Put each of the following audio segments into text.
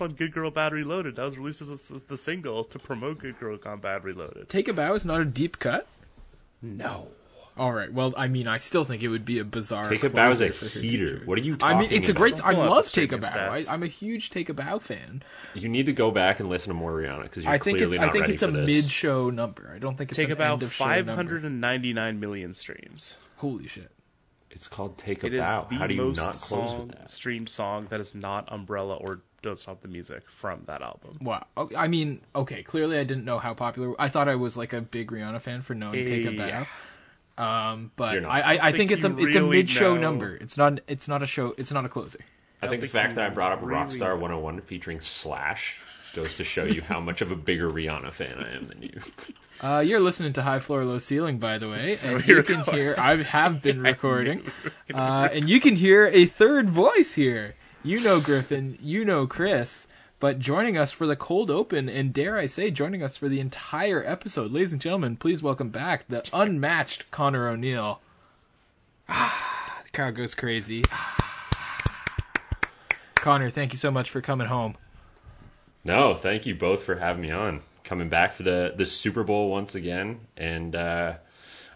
was on Good Girl Bad Reloaded. That was released as the, the single to promote Good Girl Gone Bad Reloaded. Take a Bow is not a deep cut. No. All right. Well, I mean, I still think it would be a bizarre. Take a bow is a closer for her heater. What are you talking I mean, it's a great. I Pull up love Take a Bow. I, I'm a huge Take a Bow fan. You need to go back and listen to more Rihanna because you're I think clearly it's. I think ready it's a this. mid-show number. I don't think it's Take an about end of show number. 599 million streams. Holy shit! It's called Take a It is Bow. the How do you most not close song, with that? streamed song that is not Umbrella or Don't Stop the Music from that album. Wow. I mean, okay. Clearly, I didn't know how popular. I thought I was like a big Rihanna fan for knowing Take a Yeah. Bow. Um, but I, I, I think think it's a you it's a mid-show know. number. It's not. It's not a show. It's not a closer. I think the fact that I brought up really Rockstar 101 featuring Slash goes to show you how much of a bigger Rihanna fan I am than you. Uh, you're listening to High Floor, Low Ceiling, by the way, and We're you can hear. I have been recording, uh, and you can hear a third voice here. You know Griffin, you know Chris, but joining us for the cold open, and dare I say, joining us for the entire episode, ladies and gentlemen, please welcome back the unmatched Connor O'Neill. Ah, the crowd goes crazy. Connor, thank you so much for coming home. No, thank you both for having me on. Coming back for the, the Super Bowl once again. And uh,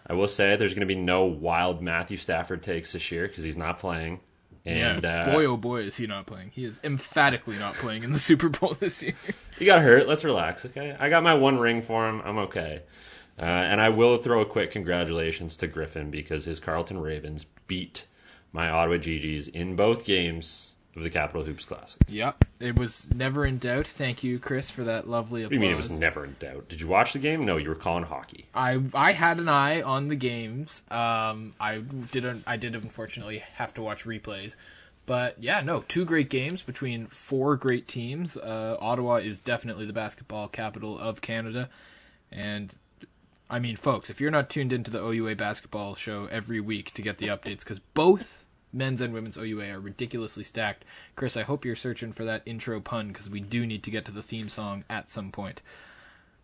I will say there's going to be no wild Matthew Stafford takes this year because he's not playing. And uh, boy, oh boy, is he not playing. He is emphatically not playing in the Super Bowl this year. he got hurt. Let's relax, okay? I got my one ring for him. I'm okay. Uh, and I will throw a quick congratulations to Griffin because his Carleton Ravens beat my Ottawa Gee-Gees in both games of the Capital Hoops Classic. Yep, it was never in doubt. Thank you, Chris, for that lovely applause. What do you mean it was never in doubt? Did you watch the game? No, you were calling hockey. I I had an eye on the games. Um, I didn't. I did unfortunately have to watch replays, but yeah, no, two great games between four great teams. Uh, Ottawa is definitely the basketball capital of Canada, and I mean, folks, if you're not tuned into the OUA basketball show every week to get the updates, because both men's and women's OUA are ridiculously stacked. Chris, I hope you're searching for that intro pun because we do need to get to the theme song at some point.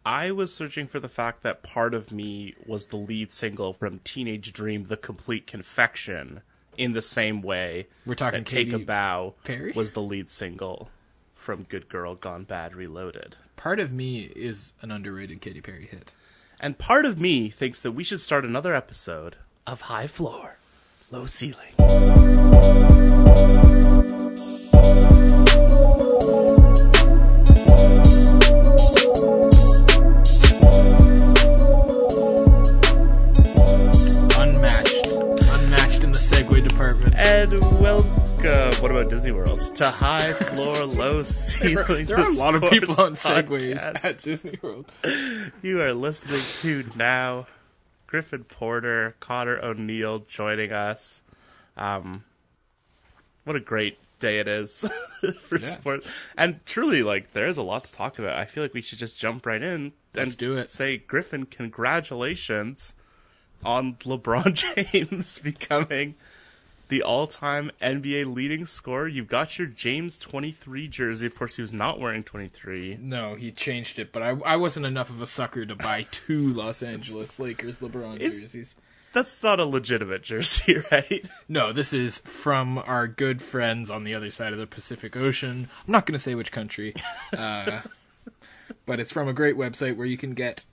I was searching for the fact that Part of Me was the lead single from Teenage Dream The Complete Confection in the same way We're talking Take a Bow Perry? was the lead single from Good Girl Gone Bad Reloaded. Part of me is an underrated Katy Perry hit. And part of me thinks that we should start another episode of High Floor, Low Ceiling. Unmatched. Unmatched in the Segway department. And welcome, what about Disney World? To High Floor, Low Ceiling. There are a lot of people on Segways podcast. at Disney World. You are listening to now Griffin Porter, Connor O'Neill joining us. Um, what a great day it is for Yeah. sports. And truly, like, there's a lot to talk about. I feel like we should just jump right in Let's and do it. say, Griffin, congratulations on LeBron James becoming the all-time NBA leading scorer. You've got your James 23 jersey. Of course, he was not wearing 23. No, he changed it, but I, I wasn't enough of a sucker to buy two Los Angeles Lakers LeBron jerseys. That's not a legitimate jersey, right? No, this is from our good friends on the other side of the Pacific Ocean. I'm not going to say which country, uh, but it's from a great website where you can get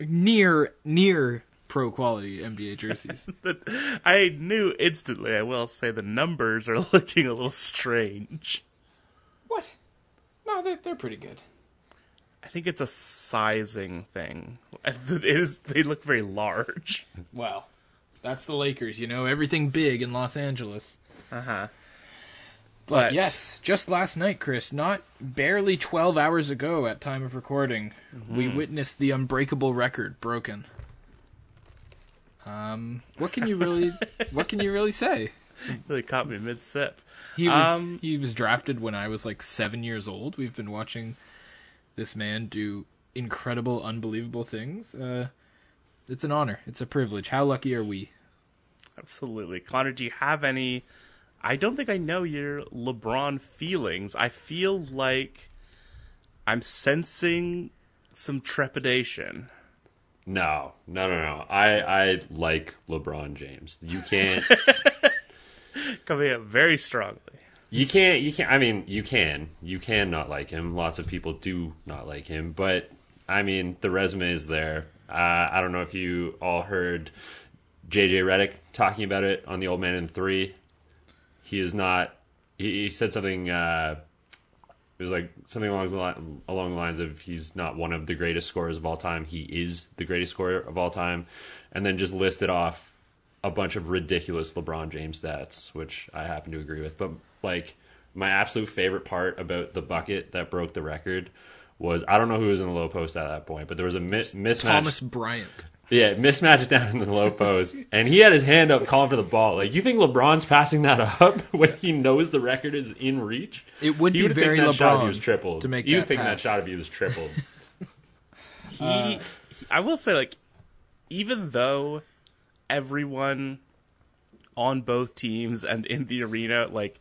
near near pro quality NBA jerseys. I knew instantly, I will say, the numbers are looking a little strange. what? No, they're they're pretty good. I think it's a sizing thing. It is. They look very large. Well, that's the Lakers, you know, everything big in Los Angeles. Uh huh. But, But- yes, just last night, Chris, not barely 12 hours ago at time of recording, we witnessed the unbreakable record broken. Um, what can you really what can you really say? Really caught me mid sip. He was Um, he was drafted when I was like 7 years old. We've been watching this man do incredible unbelievable things. Uh it's an honor. It's a privilege. How lucky are we? Absolutely, Connor. Do you have any? I don't think I know your LeBron feelings. I feel like I'm sensing some trepidation. No, no, no, no. I, I like LeBron James. You can't. Coming up very strongly. you can't you can't i mean you can you can not like him lots of people do not like him but i mean the resume is there uh, i don't know if you all heard jj Redick talking about it on the old man in three he is not he, he said something uh, it was like something along the, li- along the lines of he's not one of the greatest scorers of all time he is the greatest scorer of all time and then just listed off a bunch of ridiculous LeBron James stats, which I happen to agree with. But like my absolute favorite part about the bucket that broke the record was I don't know who was in the low post at that point, but there was a mi- mismatch. Thomas Bryant. Yeah, mismatch down in the low post, and he had his hand up calling for the ball. Like, you think LeBron's passing that up when he knows the record is in reach? It would he be have very taken that shot if LeBron he was tripled. to make he was that taking that shot if he was tripled. he, he- I will say like even though everyone on both teams and in the arena like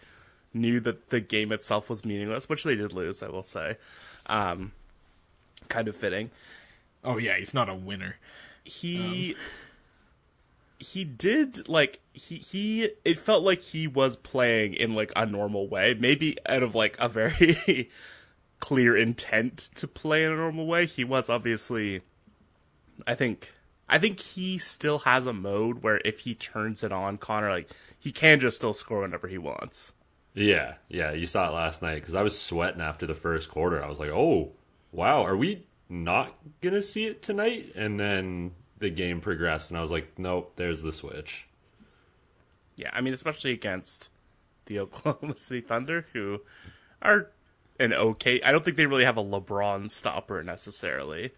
knew that the game itself was meaningless, which they did lose, I will say. Um kind of fitting. Oh yeah, he's not a winner. He um, he did like he he it felt like he was playing in like a normal way, maybe out of like a very clear intent to play in a normal way. He was obviously I think I think he still has a mode where if he turns it on, Connor like he can just still score whenever he wants. Yeah, yeah, you saw it last night because I was sweating after the first quarter. I was like, "Oh, wow, are we not gonna see it tonight?" And then the game progressed, and I was like, "Nope, there's the switch." Yeah, I mean especially against the Oklahoma City Thunder who are an okay. I don't think they really have a LeBron stopper necessarily.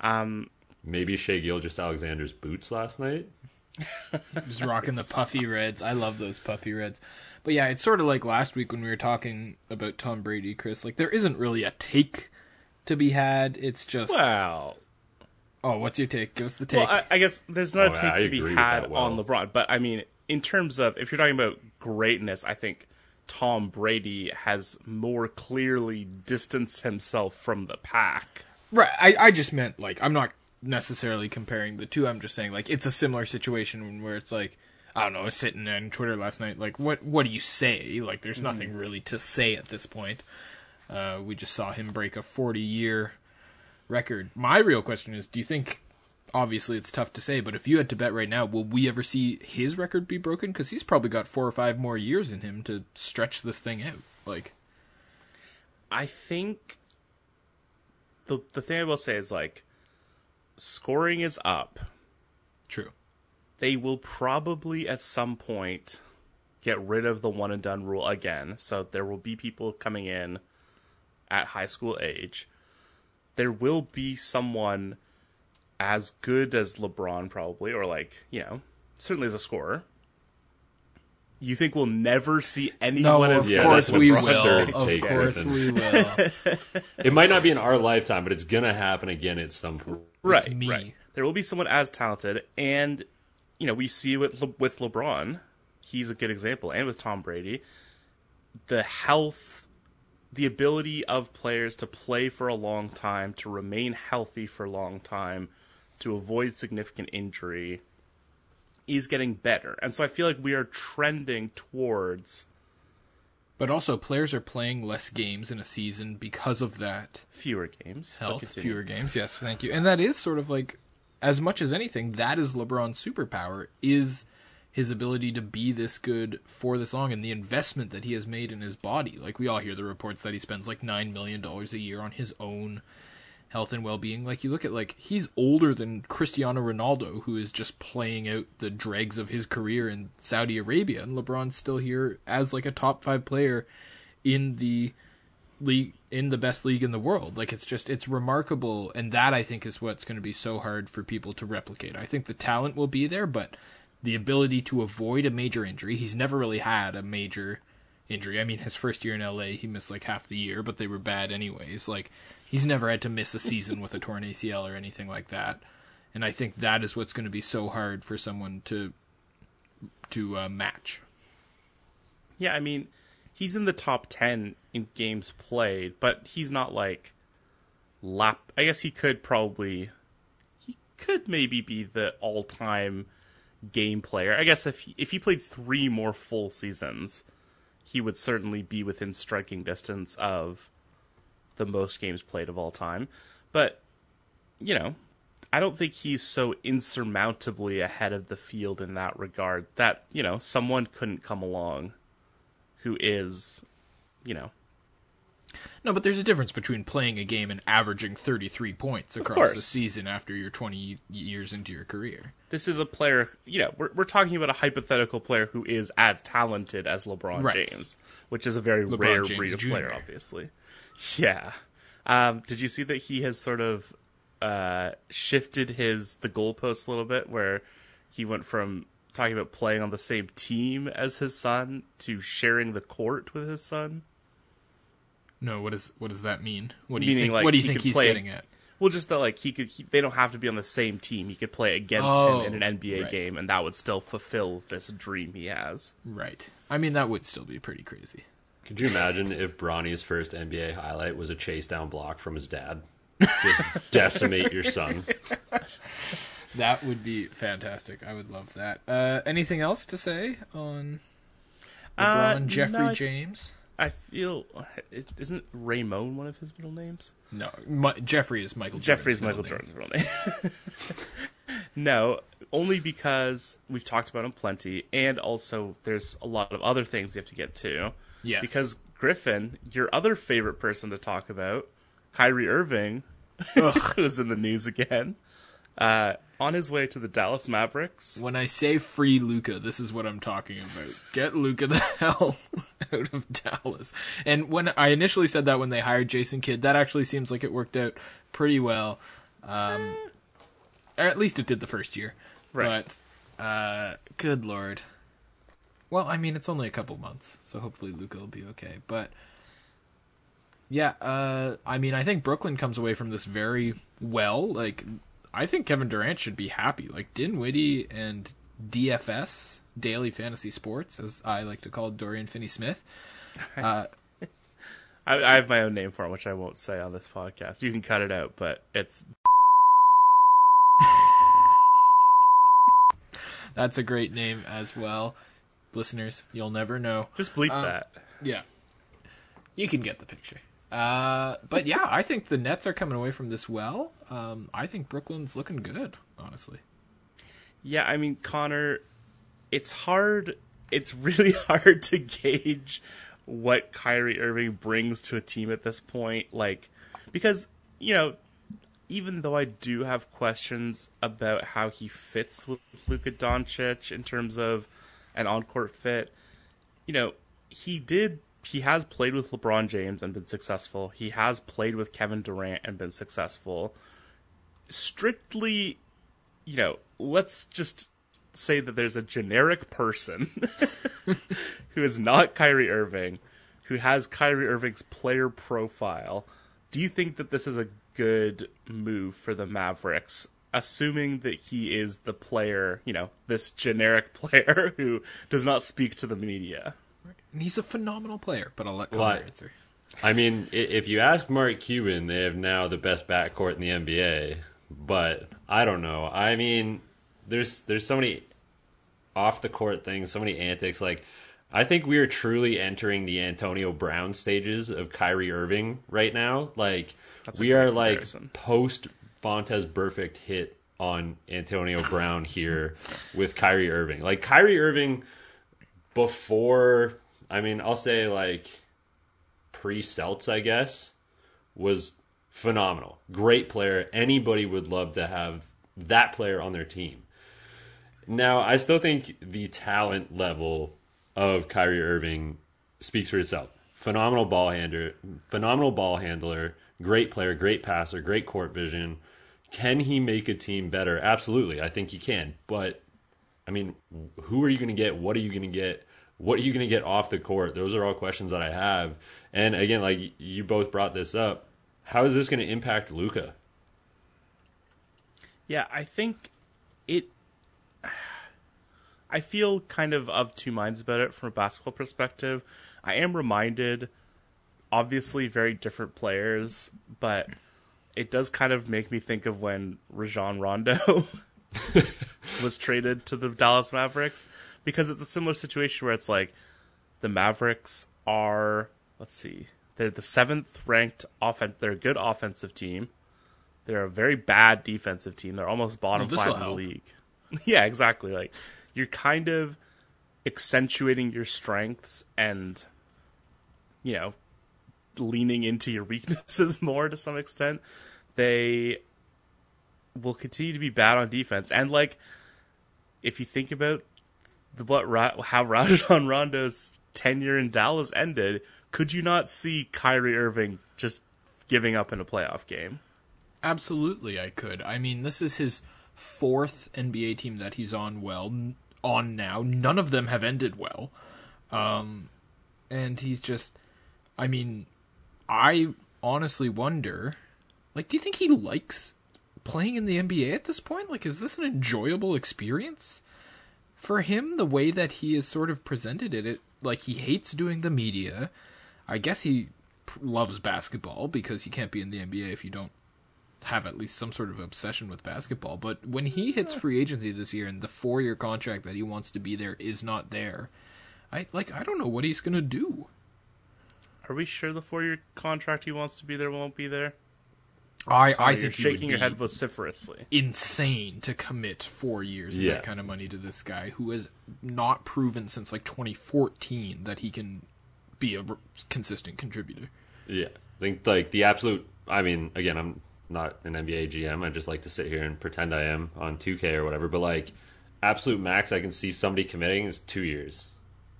Um Maybe Shai Gilgeous-Alexander's boots last night. Just rocking the puffy reds. I love those puffy reds. But yeah, it's sort of like last week when we were talking about Tom Brady, Chris. Like there isn't really a take to be had. It's just well, oh, what's your take? Give us the take. Well, I, I guess there's not Oh, a take I to be had well. on LeBron, but I mean, in terms of if you're talking about greatness, I think Tom Brady has more clearly distanced himself from the pack. Right. I, I just meant like I'm not necessarily comparing the two. I'm just saying like it's a similar situation where it's like I don't know. I was sitting on Twitter last night. Like what what do you say? Like there's nothing hmm. really to say at this point. Uh, we just saw him break a 40 year record. My real question is, do you think? Obviously, it's tough to say, but if you had to bet right now, will we ever see his record be broken? Because he's probably got four or five more years in him to stretch this thing out. Like, I think the the thing I will say is like scoring is up. true. They will probably at some point get rid of the one and done rule again. So there will be people coming in at high school age. There will be someone as good as LeBron probably or like, you know, certainly as a scorer. You think we'll never see anyone No, as Yeah, good course as we LeBron will. Of course Griffin. we will. It might not be in our lifetime, but it's gonna happen again at some point. right, me. right. There will be someone as talented, and you know we see with Le- with LeBron, he's a good example, and with Tom Brady, the health, the ability of players to play for a long time, to remain healthy for a long time, to avoid significant injury, is getting better, and so I feel like we are trending towards But also, players are playing less games in a season because of that fewer games. health, fewer games. Yes, thank you. And that is sort of like, as much as anything, that is LeBron's superpower is his ability to be this good for this long and the investment that he has made in his body. Like we all hear the reports that he spends like nine million dollars a year on his own health and well-being. Like you look at like he's older than Cristiano Ronaldo, who is just playing out the dregs of his career in Saudi Arabia, and LeBron's still here as like a top five player in the league in the best league in the world. Like it's just it's remarkable, and that I think is what's going to be so hard for people to replicate. I think the talent will be there, but the ability to avoid a major injury. He's never really had a major injury. I mean, his first year in LA, he missed like half the year, but they were bad anyways. Like he's never had to miss a season with a torn ACL or anything like that. And I think that is what's going to be so hard for someone to to uh, match. Yeah, I mean, he's in the top 10 in games played, but he's not like lap. I guess he could probably. He could maybe be the all time game player. I guess if he, if he played three more full seasons, he would certainly be within striking distance of the most games played of all time. But, you know, I don't think he's so insurmountably ahead of the field in that regard that, you know, someone couldn't come along who is, you know, No, but there's a difference between playing a game and averaging 33 points across the season after you're 20 years into your career. this is a player, you know, we're, we're talking about a hypothetical player who is as talented as LeBron Right. James, which is a very LeBron rare James breed of Jr.. player, obviously. Yeah. Um, did you see that he has sort of uh, shifted his the goalposts a little bit, where he went from talking about playing on the same team as his son to sharing the court with his son? No, what does what does that mean? What do you Meaning, think? like, what do you he think could he's play- getting at? Well, just that like he could, he, they don't have to be on the same team. He could play against Oh, him in an NBA right. game, and that would still fulfill this dream he has. Right. I mean, that would still be pretty crazy. Could you imagine if Bronny's first NBA highlight was a chase down block from his dad? Just decimate your son. That would be fantastic. I would love that. Uh, anything else to say on LeBron Uh, Jeffrey no, I- James? I feel isn't Raymond one of his middle names? No, Mi- Jeffrey is Michael. Jeffrey is Jordan's Michael middle. Jordan's real name. no, only because we've talked about him plenty, and also there's a lot of other things you have to get to. Yes. Because Griffin, your other favorite person to talk about, Kyrie Irving, who's in the news again, uh, on his way to the Dallas Mavericks. When I say free Luka, this is what I'm talking about. Get Luka the hell out of Dallas. And when I initially said that when they hired Jason Kidd, that actually seems like it worked out pretty well. Um, or at least it did the first year. Right. But uh, good lord. Well, I mean, it's only a couple months, so hopefully Luka will be okay. But yeah, uh, I mean, I think Brooklyn comes away from this very well. Like, I think Kevin Durant should be happy. Like Dinwiddie and DFS, Daily Fantasy Sports, as I like to call Dorian Finney-Smith. Uh, I, I have my own name for him, which I won't say on this podcast. You can cut it out, but it's that's a great name as well. Listeners, you'll never know. just bleep Um, that. Yeah. You can get the picture. Uh, but yeah, I think the Nets are coming away from this well. Um, I think Brooklyn's looking good, honestly. Yeah, I mean, Connor, it's hard. It's really hard to gauge what Kyrie Irving brings to a team at this point. Like, because, you know, even though I do have questions about how he fits with Luka Doncic in terms of an on court fit, you know, he did. He has played with LeBron James and been successful. He has played with Kevin Durant and been successful. Strictly you know, let's just say that there's a generic person who is not Kyrie Irving, who has Kyrie Irving's player profile. Do you think that this is a good move for the Mavericks, assuming that he is the player, you know, this generic player who does not speak to the media? And he's a phenomenal player, but I'll let Well, Connor I- answer. I mean, if you ask Mark Cuban, they have now the best backcourt in the NBA. But I don't know. I mean, there's there's so many off the court things, so many antics. Like, I think we are truly entering the Antonio Brown stages of Kyrie Irving right now. Like, That's we are like post Fontes perfect hit on Antonio Brown here with Kyrie Irving. Like Kyrie Irving before, I mean, I'll say like pre Celts, I guess, was phenomenal. Great player. Anybody would love to have that player on their team. Now, I still think the talent level of Kyrie Irving speaks for itself. Phenomenal ball handler, phenomenal ball handler, great player, great passer, great court vision. Can he make a team better? Absolutely. I think he can. But I mean, who are you going to get? What are you going to get? What are you going to get off the court? Those are all questions that I have. And again, like you both brought this up, how is this going to impact Luka? Yeah, I think it. I feel kind of of two minds about it from a basketball perspective. I am reminded, obviously, very different players, but it does kind of make me think of when Rajon Rondo was traded to the Dallas Mavericks because it's a similar situation where it's like the Mavericks are let's see, they're the seventh ranked offense. They're a good offensive team. They're a very bad defensive team. They're almost bottom Well, five in the help. league. yeah, exactly. Like you're kind of accentuating your strengths and you know leaning into your weaknesses more to some extent. They will continue to be bad on defense, and like if you think about what how Rajon Rondo's tenure in Dallas ended, could you not see Kyrie Irving just giving up in a playoff game? Absolutely, I could. I mean, this is his fourth NBA team that he's on well on now. None of them have ended well, um, and he's just. I mean, I honestly wonder. Like, do you think he likes playing in the NBA at this point? Like, is this an enjoyable experience for him? The way that he is sort of presented it, it like he hates doing the media. I guess he p- loves basketball because you can't be in the NBA if you don't have at least some sort of obsession with basketball. But when he hits free agency this year and the four year contract that he wants to be there is not there, I like I don't know what he's gonna do. Are we sure the four year contract he wants to be there won't be there? I I you're think shaking your head vociferously. insane to commit four years Yeah. that kind of money to this guy who has not proven since like 2014 that he can be a consistent contributor. Yeah, I think like the absolute. I mean, again, I'm not an NBA GM. I just like to sit here and pretend I am on 2K or whatever. But like, absolute max I can see somebody committing is two years.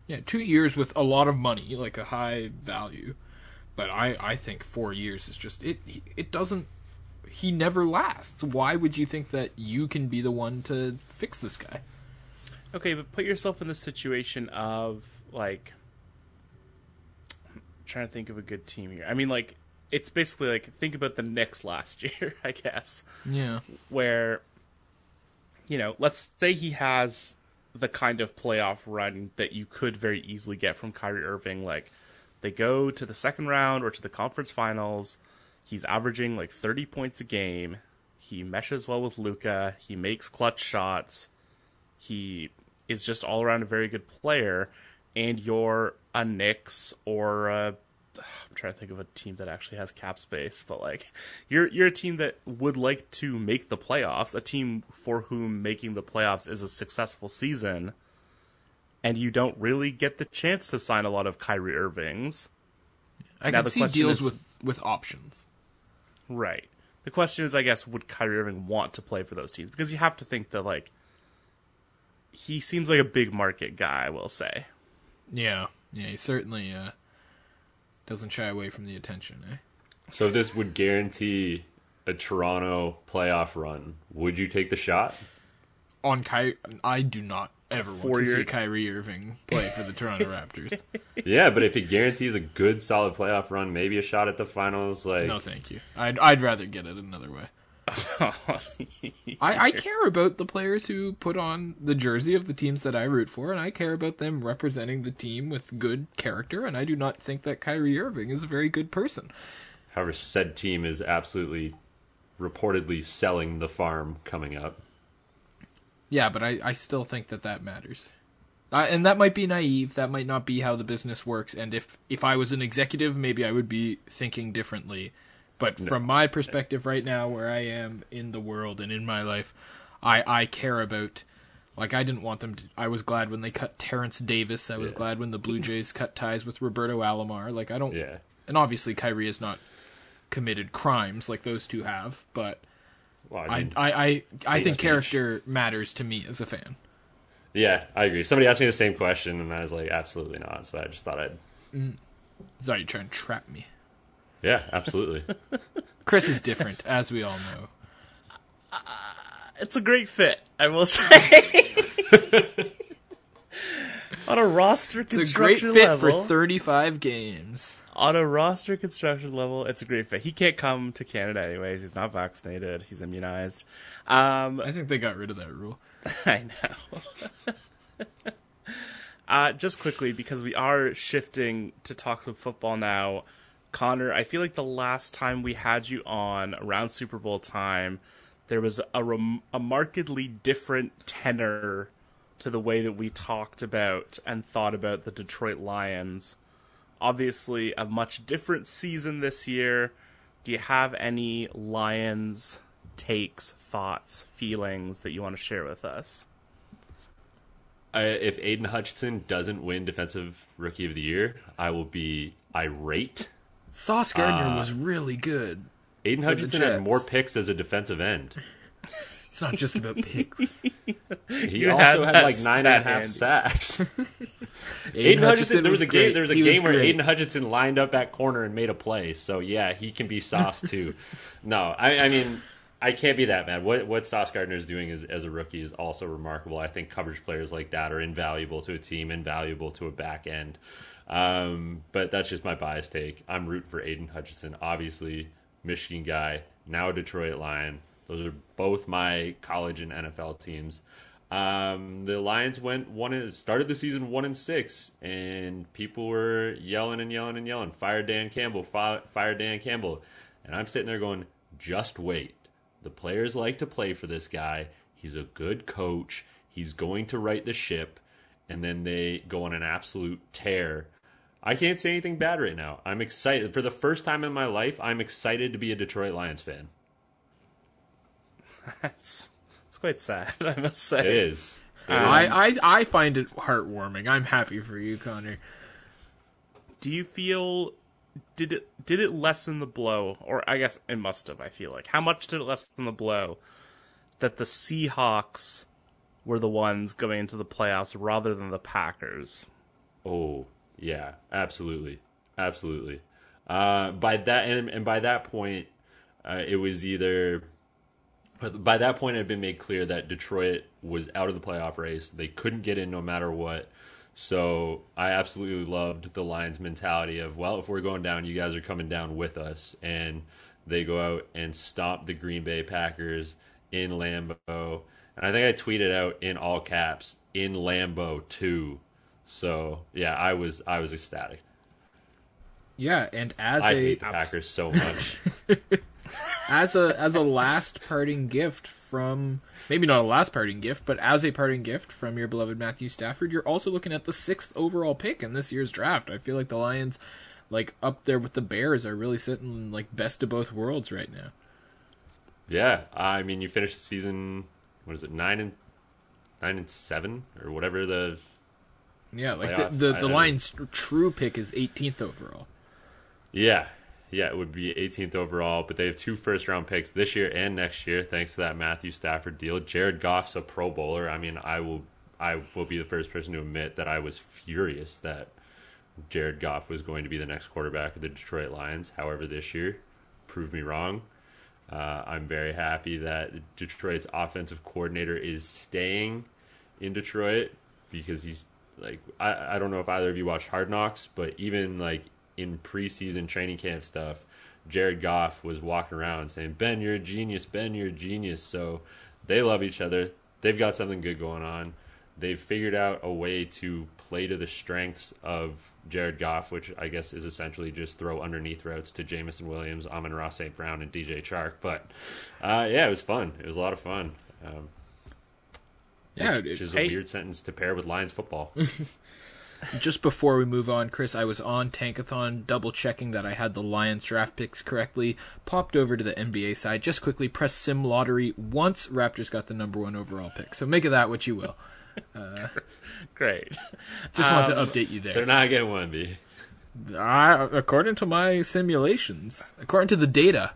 Yeah, two years with a lot of money, like a high value. But I, I think four years is just it. It doesn't. He never lasts. Why would you think that you can be the one to fix this guy? Okay, but put yourself in the situation of like I'm trying to think of a good team here. I mean like it's basically like think about the Knicks last year, I guess, Yeah. where you know, let's say he has the kind of playoff run that you could very easily get from Kyrie Irving like they go to the second round or to the conference finals. He's averaging like 30 points a game. He meshes well with Luka. He makes clutch shots. He is just all around a very good player. And you're a Knicks or a, I'm trying to think of a team that actually has cap space, but like you're you're a team that would like to make the playoffs, a team for whom making the playoffs is a successful season, and you don't really get the chance to sign a lot of Kyrie Irvings. I Now can see deals is- with with options. Right. The question is, I guess, would Kyrie Irving want to play for those teams? Because you have to think that, like, he seems like a big market guy, I will say. Yeah. Yeah. He certainly uh, doesn't shy away from the attention. Eh? So if this would guarantee a Toronto playoff run, would you take the shot? On Ky, I do not ever want Four to see year- Kyrie Irving play for the Toronto Raptors. yeah, but if it guarantees a good, solid playoff run, maybe a shot at the finals, like No, thank you. I'd I'd rather get it another way. I, I care about the players who put on the jersey of the teams that I root for, and I care about them representing the team with good character. And I do not think that Kyrie Irving is a very good person. however, said team is absolutely reportedly selling the farm coming up. Yeah, but I, I still think that that matters. Uh, and that might be naive. That might not be how the business works. And if if I was an executive, maybe I would be thinking differently. But from my perspective right now, where I am in the world and in my life, I I care about. Like I didn't want them to. I was glad when they cut Terrence Davis. I was Yeah. glad when the Blue Jays cut ties with Roberto Alomar. Like I don't. Yeah. And obviously Kyrie has not committed crimes like those two have, but Well, I mean, I I, I hate think speech. character matters to me as a fan. yeah, I agree. Somebody asked me the same question, and I was like, absolutely not. So I just thought I'd. Mm. Thought you'd try and trap me. Yeah, absolutely. Chris is different, as we all know. It's a great fit, I will say. on a roster It's a great construction fit level, for 35 games. On a roster construction level, it's a great fit. He can't come to Canada anyways. He's not vaccinated. He's immunized. Um, I think they got rid of that rule. I know. uh, just quickly, because we are shifting to talk some football now. Connor, I feel like the last time we had you on around Super Bowl time, there was a, rem- a markedly different tenor to the way that we talked about and thought about the Detroit Lions. Obviously, a much different season this year. Do you have any Lions takes, thoughts, feelings that you want to share with us? I, if Aidan Hutchinson doesn't win Defensive Rookie of the Year, I will be irate. Sauce Gardner uh, was really good. Aidan the Hutchinson had Jets. more picks as a defensive end. It's not just about picks. He You also had had like nine and a stat half handy. sacks. Aidan Hutchinson, there was a game. There was a He game where great. Aidan Hutchinson lined up at corner and made a play. So yeah, he can be Sauce too. no, I, I mean, I can't be that mad. What what Sauce Gardner is doing is, as a rookie is also remarkable. I think coverage players like that are invaluable to a team, invaluable to a back end. Um, but that's just my bias take. I'm rooting for Aidan Hutchinson. Obviously, Michigan guy, now a Detroit Lion. Those are both my college and NFL teams. Um, the Lions went one and started the season one and six, and people were yelling and yelling and yelling, "Fire Dan Campbell! Fire, fire Dan Campbell!" And I'm sitting there going, "Just wait. The players like to play for this guy. He's a good coach. He's going to right the ship." And then they go on an absolute tear. I can't say anything bad right now. I'm excited for the first time in my life. I'm excited to be a Detroit Lions fan. That's it's quite sad, I must say. It is. It is. I, I I find it heartwarming. I'm happy for you, Connor. Do you feel did it did it lessen the blow or I guess it must have, I feel like. How much did it lessen the blow that the Seahawks were the ones going into the playoffs rather than the Packers? Oh, yeah, absolutely, absolutely. Uh, by that and, and by that point, uh, it was either. But by that point, it had been made clear that Detroit was out of the playoff race. They couldn't get in no matter what. So I absolutely loved the Lions' mentality of, well, if we're going down, you guys are coming down with us. And they go out and stomp the Green Bay Packers in Lambeau. And I think I tweeted out in all caps, in Lambeau too. So yeah, I was I was ecstatic. Yeah, and as I a hate the Packers so much. as a as a last parting gift from maybe not a last parting gift, but as a parting gift from your beloved Matthew Stafford, you're also looking at the sixth overall pick in this year's draft. I feel like the Lions, like up there with the Bears, are really sitting like best of both worlds right now. yeah, I mean, you finished the season. What is it? Nine and nine and seven or whatever the. Yeah, like Playoff, the the, the Lions' true pick is 18th overall. Yeah, yeah, it would be 18th overall, but they have two first round picks this year and next year, thanks to that Matthew Stafford deal. Jared Goff's a Pro Bowler. I mean, I will I will be the first person to admit that I was furious that Jared Goff was going to be the next quarterback of the Detroit Lions. However, this year proved me wrong. Uh, I'm very happy that Detroit's offensive coordinator is staying in Detroit because he's like I, I don't know if either of you watched Hard Knocks, but even like in preseason training camp stuff, Jared Goff was walking around saying, "Ben, you're a genius. Ben, you're a genius." So they love each other. They've got something good going on. They've figured out a way to play to the strengths of Jared Goff, which I guess is essentially just throw underneath routes to Jameson Williams, Amon-Ra St. Brown, and DJ Chark. But uh, yeah, it was fun. It was a lot of fun. Um, Yeah, which is hey. a weird sentence to pair with Lions football. Just before we move on, Chris, I was on Tankathon double checking that I had the Lions draft picks correctly. Popped over to the NBA side, just quickly pressed sim lottery once Raptors got the number one overall pick. So make of that what you will. Great. Just want Um, to update you there. They're not getting one B. I, according to my simulations, according to the data,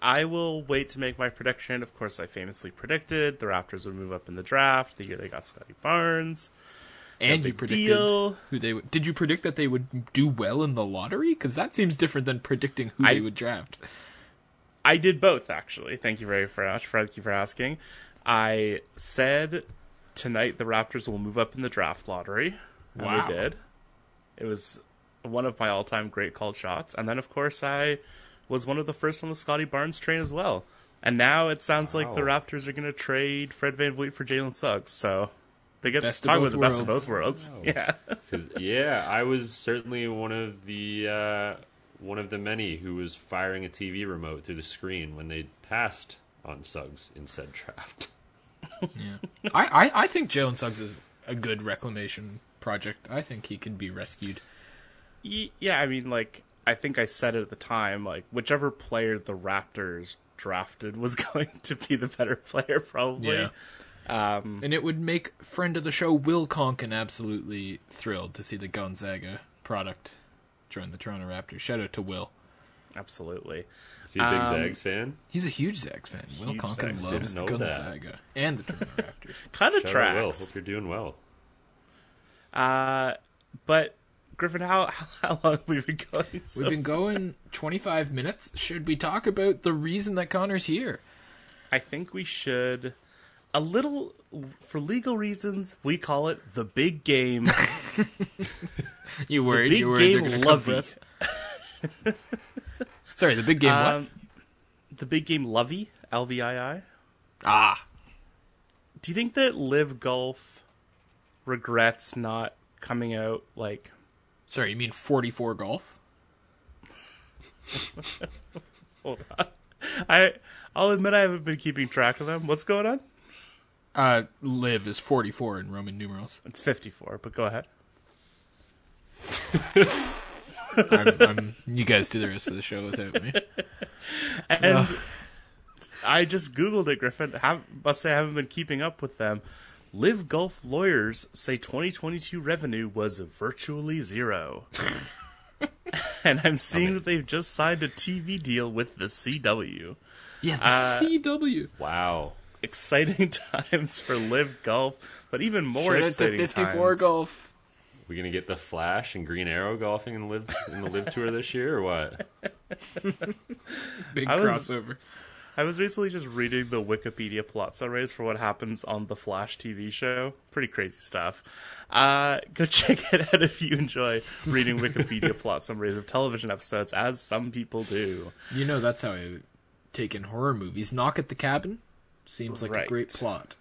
I will wait to make my prediction. Of course, I famously predicted the Raptors would move up in the draft the year they got Scottie Barnes. And No you predicted deal. who they would. Did you predict that they would do well in the lottery? Because that seems different than predicting who I- they would draft. I did both actually. Thank you very much. Thank you for asking. I said tonight the Raptors will move up in the draft lottery. And Wow. they did. It was one of my all-time great called shots. And then of course I was one of the first on the Scottie Barnes train as well. And now it sounds like the Raptors are going to trade Fred VanVleet for Jalen Suggs. So they get Best of talking both about the best of worlds. both worlds. Yeah. 'Cause, yeah, I was certainly one of the uh, one of the many who was firing a TV remote through the screen when they passed on Suggs in said draft. Yeah, I, I, I think Jalen Suggs is a good reclamation project. I think he can be rescued. Yeah, I mean, like I think I said it at the time. Like whichever player the Raptors drafted was going to be the better player, probably. Um, And it would make friend of the show Will Conkin absolutely thrilled to see the Gonzaga product join the Toronto Raptors. Shout out to Will. Absolutely. Is he a big Um, Zags fan? He's a huge Zags fan. Will Huge Conkin Zags, loves didn't that. Gonzaga and the Toronto Raptors. Kind of Shout out Will. tracks. Hope you're doing well. Uh, but Griffin, how how long have we been going? So We've been going 25 minutes. Should we talk about the reason that Connor's here? I think we should a little for legal reasons. We call it the big game. You worried? big you worried they're game gonna come love for us? Sorry, the big game what? Um, the big game Lovey L V I I. Ah, Do you think that Live Golf regrets not coming out like sorry, you mean 44 golf? hold on. I I'll admit I haven't been keeping track of them. What's going on? Uh, live is 44 in Roman numerals. It's 54, but go ahead. I'm, I'm, you guys do the rest of the show without me. And I just googled it, Griffin. Have, must say I haven't been keeping up with them. Live Golf lawyers say 2022 revenue was virtually zero. and I'm seeing that they've just signed a TV deal with the CW. Yeah, the Uh, CW. Wow. Exciting times for Live Golf, but even more Shout out to exciting 54 times. golf. We gonna get the Flash and Green Arrow golfing in live in the live tour this year or what? Big I was- crossover. I was recently just reading the Wikipedia plot summaries for what happens on the Flash TV show. Pretty crazy stuff. Uh, go check it out if you enjoy reading Wikipedia plot summaries of television episodes, as some people do. You know that's how I take in horror movies. Knock at the Cabin seems like a great plot.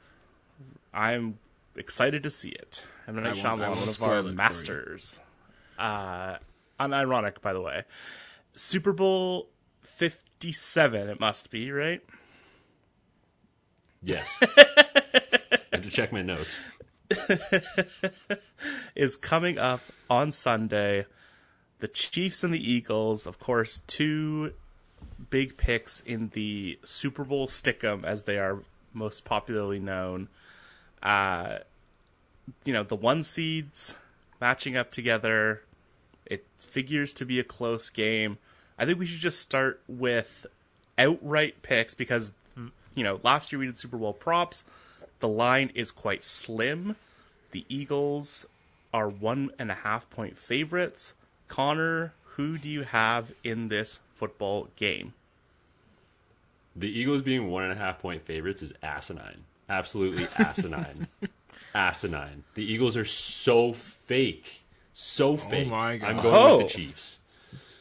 I'm excited to see it. M. Night I won't- I Shyamalan, one of our it for you. masters. Uh, unironic, by the way. Super Bowl 57, it must be, right? Yes. I had to check my notes. is coming up on Sunday. The Chiefs and the Eagles, of course, two big picks in the Super Bowl Stick'em, as they are most popularly known. Uh, you know, the one seeds matching up together. It figures to be a close game. I think we should just start with outright picks because, you know, last year we did Super Bowl props. The line is quite slim. The Eagles are one and a half point favorites. Connor, who do you have in this football game? The Eagles being one and a half point favorites is asinine. Absolutely asinine. asinine. The Eagles are so fake. So oh fake. my God. I'm going Oh. with the oh. Chiefs.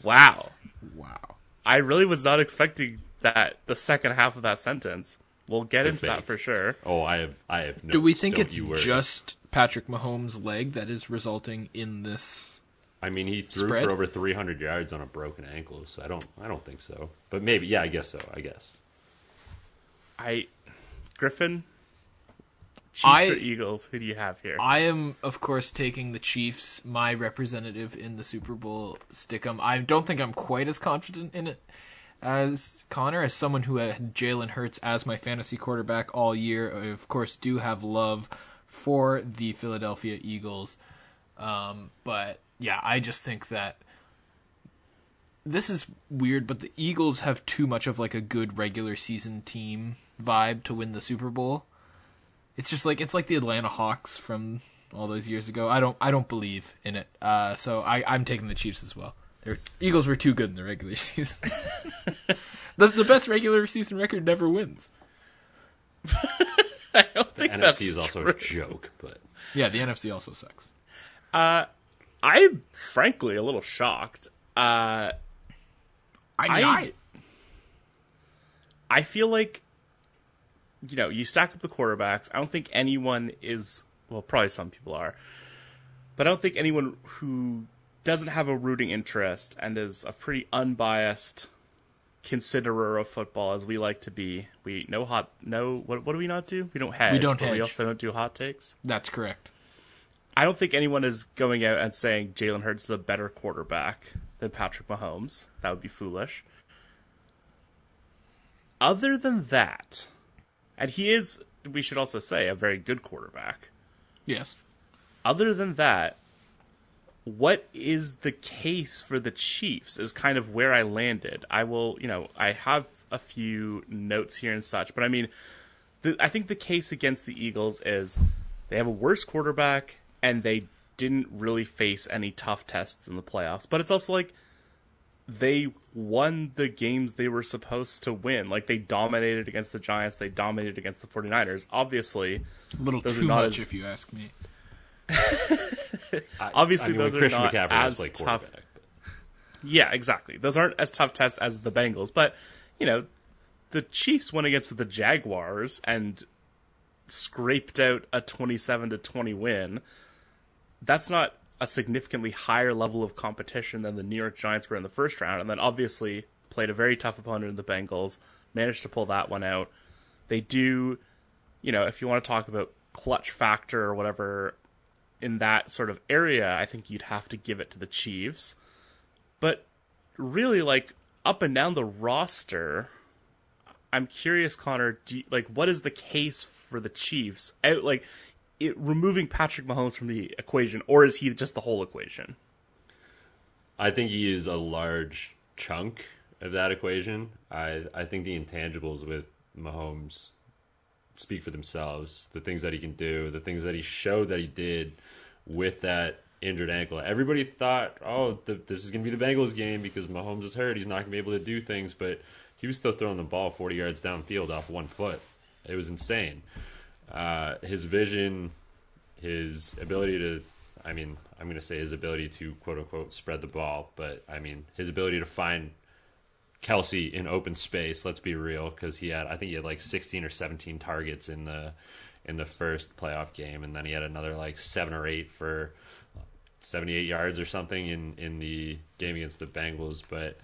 Wow. Wow. I really was not expecting that the second half of that sentence. We'll get into that for sure. Oh, I have I have no Do we think it's just Patrick Mahomes' leg that is resulting in this? I mean, he threw Spread? for over 300 yards on a broken ankle, so I don't I don't think so. But maybe yeah, I guess so. I guess. I Griffin Chiefs I- or Eagles, who do you have here? I am, of course, taking the Chiefs, my representative in the Super Bowl Stick'em. I don't think I'm quite as confident in it as Connor, as someone who had Jalen Hurts as my fantasy quarterback all year. I, of course, do have love for the Philadelphia Eagles. Um, but yeah, I just think that this is weird, but the Eagles have too much of like a good regular season team vibe to win the Super Bowl. It's just like it's like the Atlanta Hawks from all those years ago. I don't I don't believe in it. Uh, so I I'm taking the Chiefs as well. Their Eagles were too good in the regular season. the the best regular season record never wins. I don't The think NFC that's is also true. a joke, but Yeah, the NFC also sucks. I'm frankly a little shocked. Uh, I, I- I I feel like, you know, you stack up the quarterbacks. I don't think anyone is, well, probably some people are, but I don't think anyone who doesn't have a rooting interest and is a pretty unbiased considerer of football as we like to be. We no hot no what what do we not do? We don't hedge. We don't but We also don't do hot takes. That's correct. I don't think anyone is going out and saying Jalen Hurts is a better quarterback than Patrick Mahomes. That would be foolish. Other than that, and he is, we should also say, a very good quarterback. Yes. Other than that, what is the case for the Chiefs is kind of where I landed. I will, you know, I have a few notes here and such, but I mean, the, I think the case against the Eagles is they have a worse quarterback and they didn't really face any tough tests in the playoffs. But it's also like they won the games they were supposed to win. Like they dominated against the Giants, they dominated against the 49ers. Obviously, A little Those are too not much, as- if you ask me. I- Obviously, I mean, those are Christian not McCaffrey as play tough. but- Yeah, exactly. Those aren't as tough tests as the Bengals, but you know, the Chiefs went against the Jaguars and scraped out a 27 to 20 win. That's not a significantly higher level of competition than the New York Giants were in the first round and then obviously played a very tough opponent in the Bengals, managed to pull that one out. They do, you know, if you want to talk about clutch factor or whatever in that sort of area, I think you'd have to give it to the Chiefs but really like up and down the roster i'm curious connor you, like what is the case for the chiefs out like it, removing patrick mahomes from the equation or is he just the whole equation I think he is a large chunk of that equation. I I think the intangibles with Mahomes speak for themselves. The things that he can do, the things that he showed that he did with that injured ankle. Everybody thought, oh, the, this is going to be the Bengals game because Mahomes is hurt. He's not going to be able to do things, but he was still throwing the ball 40 yards downfield off one foot. It was insane. Uh, his vision, his ability to, I mean, I'm going to say his ability to quote unquote spread the ball, but I mean, his ability to find Kelce in open space. Let's be real, because he had I think he had like 16 or 17 targets in the in the first playoff game, and then he had another like seven or eight for 78 yards or something in in the game against the Bengals. But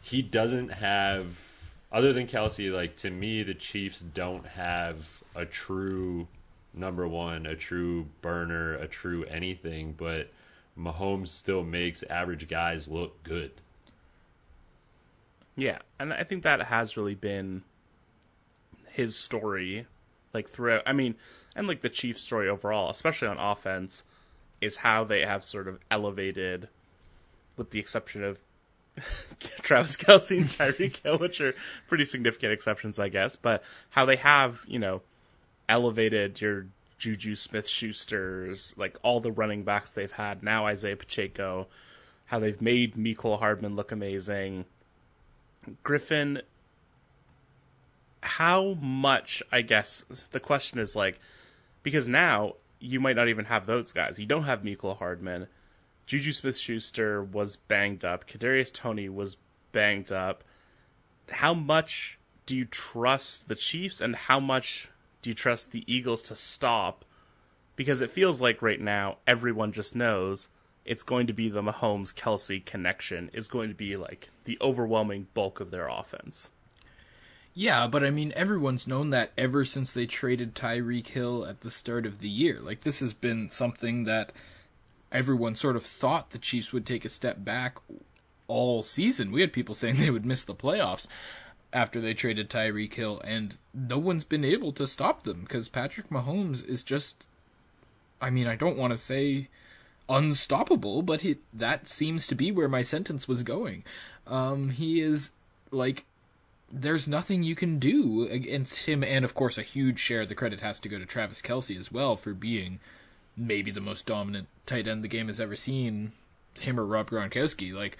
he doesn't have other than Kelce. Like to me, the Chiefs don't have a true number one, a true burner, a true anything. But Mahomes still makes average guys look good. yeah and i think that has really been his story like throughout i mean and like the chiefs story overall especially on offense is how they have sort of elevated with the exception of Travis Kelce and Tyreek Hill, which are pretty significant exceptions, I guess, but how they have, you know, elevated your Juju Smith Schusters, like all the running backs they've had, now Isaiah Pacheco, how they've made Mecole Hardman look amazing. Griffin, how much, I guess, the question is like, because now you might not even have those guys. You don't have Mecole Hardman. Juju Smith Schuster was banged up. Kadarius Toney was banged up. How much do you trust the Chiefs and how much do you trust the Eagles to stop? Because it feels like right now everyone just knows it's going to be the Mahomes Kelce connection is going to be like the overwhelming bulk of their offense. Yeah, but I mean, everyone's known that ever since they traded Tyreek Hill at the start of the year. Like, this has been something that everyone sort of thought the Chiefs would take a step back all season. We had people saying they would miss the playoffs after they traded Tyreek Hill, and no one's been able to stop them because Patrick Mahomes is just. I mean, I don't want to say unstoppable, but he, that seems to be where my sentence was going. Um, he is like there's nothing you can do against him, and of course, a huge share of the credit has to go to Travis Kelce as well for being maybe the most dominant tight end the game has ever seen. Him or Rob Gronkowski, like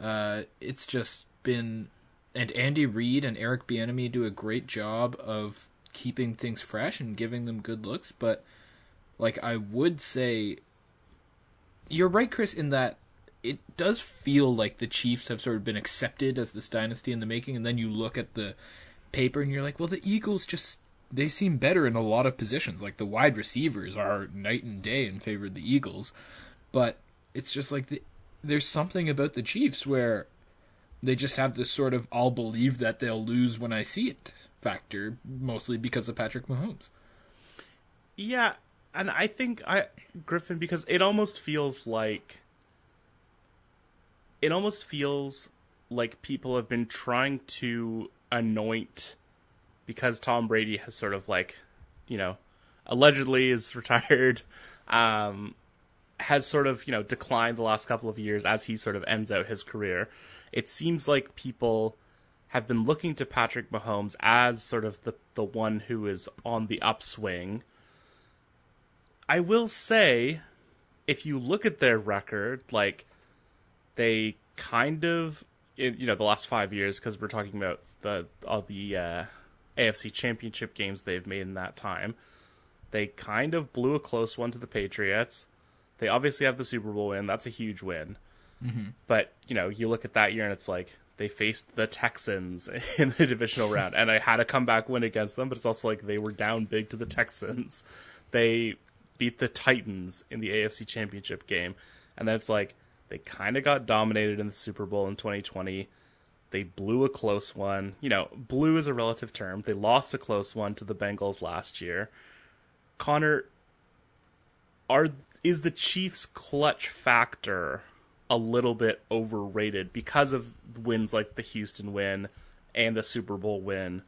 uh, it's just been, and Andy Reid and Eric Bieniemy do a great job of keeping things fresh and giving them good looks. But like I would say, you're right, Chris, in that it does feel like the Chiefs have sort of been accepted as this dynasty in the making, and then you look at the paper and you're like, well, the Eagles just they seem better in a lot of positions. Like the wide receivers are night and day in favor of the Eagles, but it's just like the, there's something about the Chiefs where they just have this sort of I'll believe that they'll lose when I see it factor, mostly because of Patrick Mahomes. Yeah, and I think I Griffin because it almost feels like it almost feels like people have been trying to anoint because Tom Brady has sort of like, you know, allegedly is retired, um, has sort of, you know, declined the last couple of years as he sort of ends out his career. It seems like people have been looking to Patrick Mahomes as sort of the, the one who is on the upswing. I will say, if you look at their record, like, they kind of, you know, the last five years, because we're talking about the all the uh, AFC Championship games they've made in that time, they kind of blew a close one to the Patriots. They obviously have the Super Bowl win. That's a huge win. Mm-hmm. But, you know, you look at that year and it's like they faced the Texans in the divisional round and I had a comeback win against them, but it's also like they were down big to the Texans. They beat the Titans in the AFC Championship game. And then it's like they kind of got dominated in the Super Bowl in 2020. They blew a close one. You know, blew is a relative term. They lost a close one to the Bengals last year. Connor, are is the Chiefs' clutch factor a little bit overrated because of wins like the Houston win and the Super Bowl win?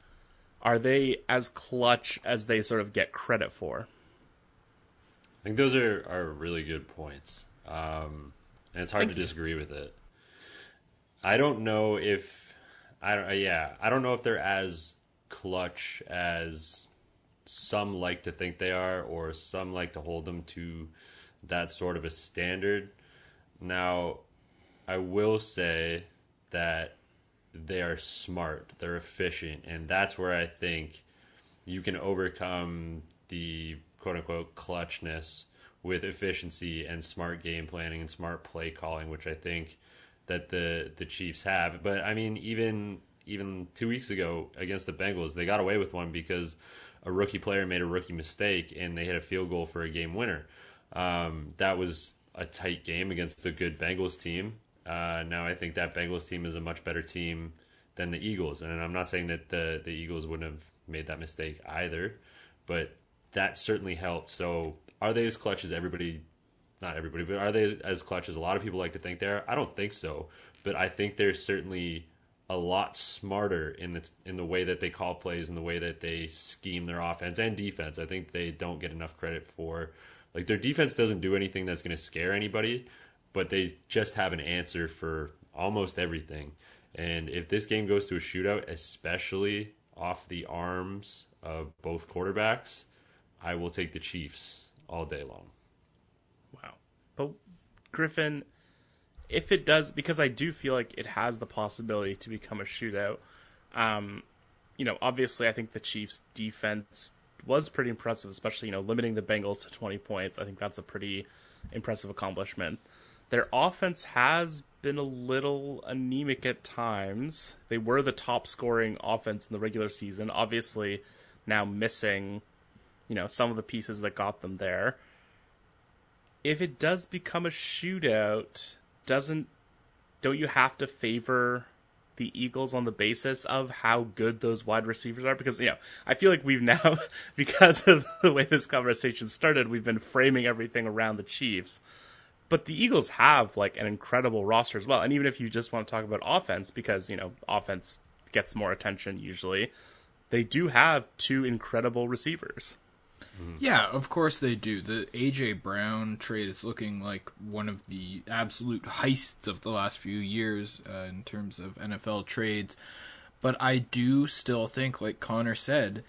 Are they as clutch as they sort of get credit for? I think those are, are really good points. Um, and it's hard Thank to you. disagree with it. I don't know if I don't uh, yeah, I don't know if they're as clutch as some like to think they are or some like to hold them to that sort of a standard. Now, I will say that they are smart, they're efficient, and that's where I think you can overcome the quote unquote clutchness with efficiency and smart game planning and smart play calling, which I think that the the Chiefs have. But I mean, even even two weeks ago against the Bengals, they got away with one because a rookie player made a rookie mistake and they hit a field goal for a game winner. Um, that was a tight game against a good Bengals team. Uh, now I think that Bengals team is a much better team than the Eagles, and I'm not saying that the the Eagles wouldn't have made that mistake either, but that certainly helped. So are they as clutch as everybody? Not everybody, but are they as clutch as a lot of people like to think they are? I don't think so, but I think they're certainly a lot smarter in the in the way that they call plays and the way that they scheme their offense and defense. I think they don't get enough credit for like their defense doesn't do anything that's going to scare anybody, but they just have an answer for almost everything. And if this game goes to a shootout, especially off the arms of both quarterbacks, I will take the Chiefs all day long. Wow. But Griffin, if it does, because I do feel like it has the possibility to become a shootout. Um, you know, obviously, I think the Chiefs' defense was pretty impressive, especially you know limiting the Bengals to 20 points. I think that's a pretty impressive accomplishment. Their offense has been a little anemic at times. They were the top scoring offense in the regular season. Obviously, now missing, you know, some of the pieces that got them there. If it does become a shootout, doesn't don't you have to favor the Eagles on the basis of how good those wide receivers are? Because you know, I feel like we've now, because of the way this conversation started, we've been framing everything around the Chiefs. But the Eagles have like an incredible roster as well. And even if you just want to talk about offense, because you know offense gets more attention usually, they do have two incredible receivers. Mm. Yeah, of course they do. The AJ Brown trade is looking like one of the absolute heists of the last few years uh, in terms of NFL trades. But I do still think, like Connor said,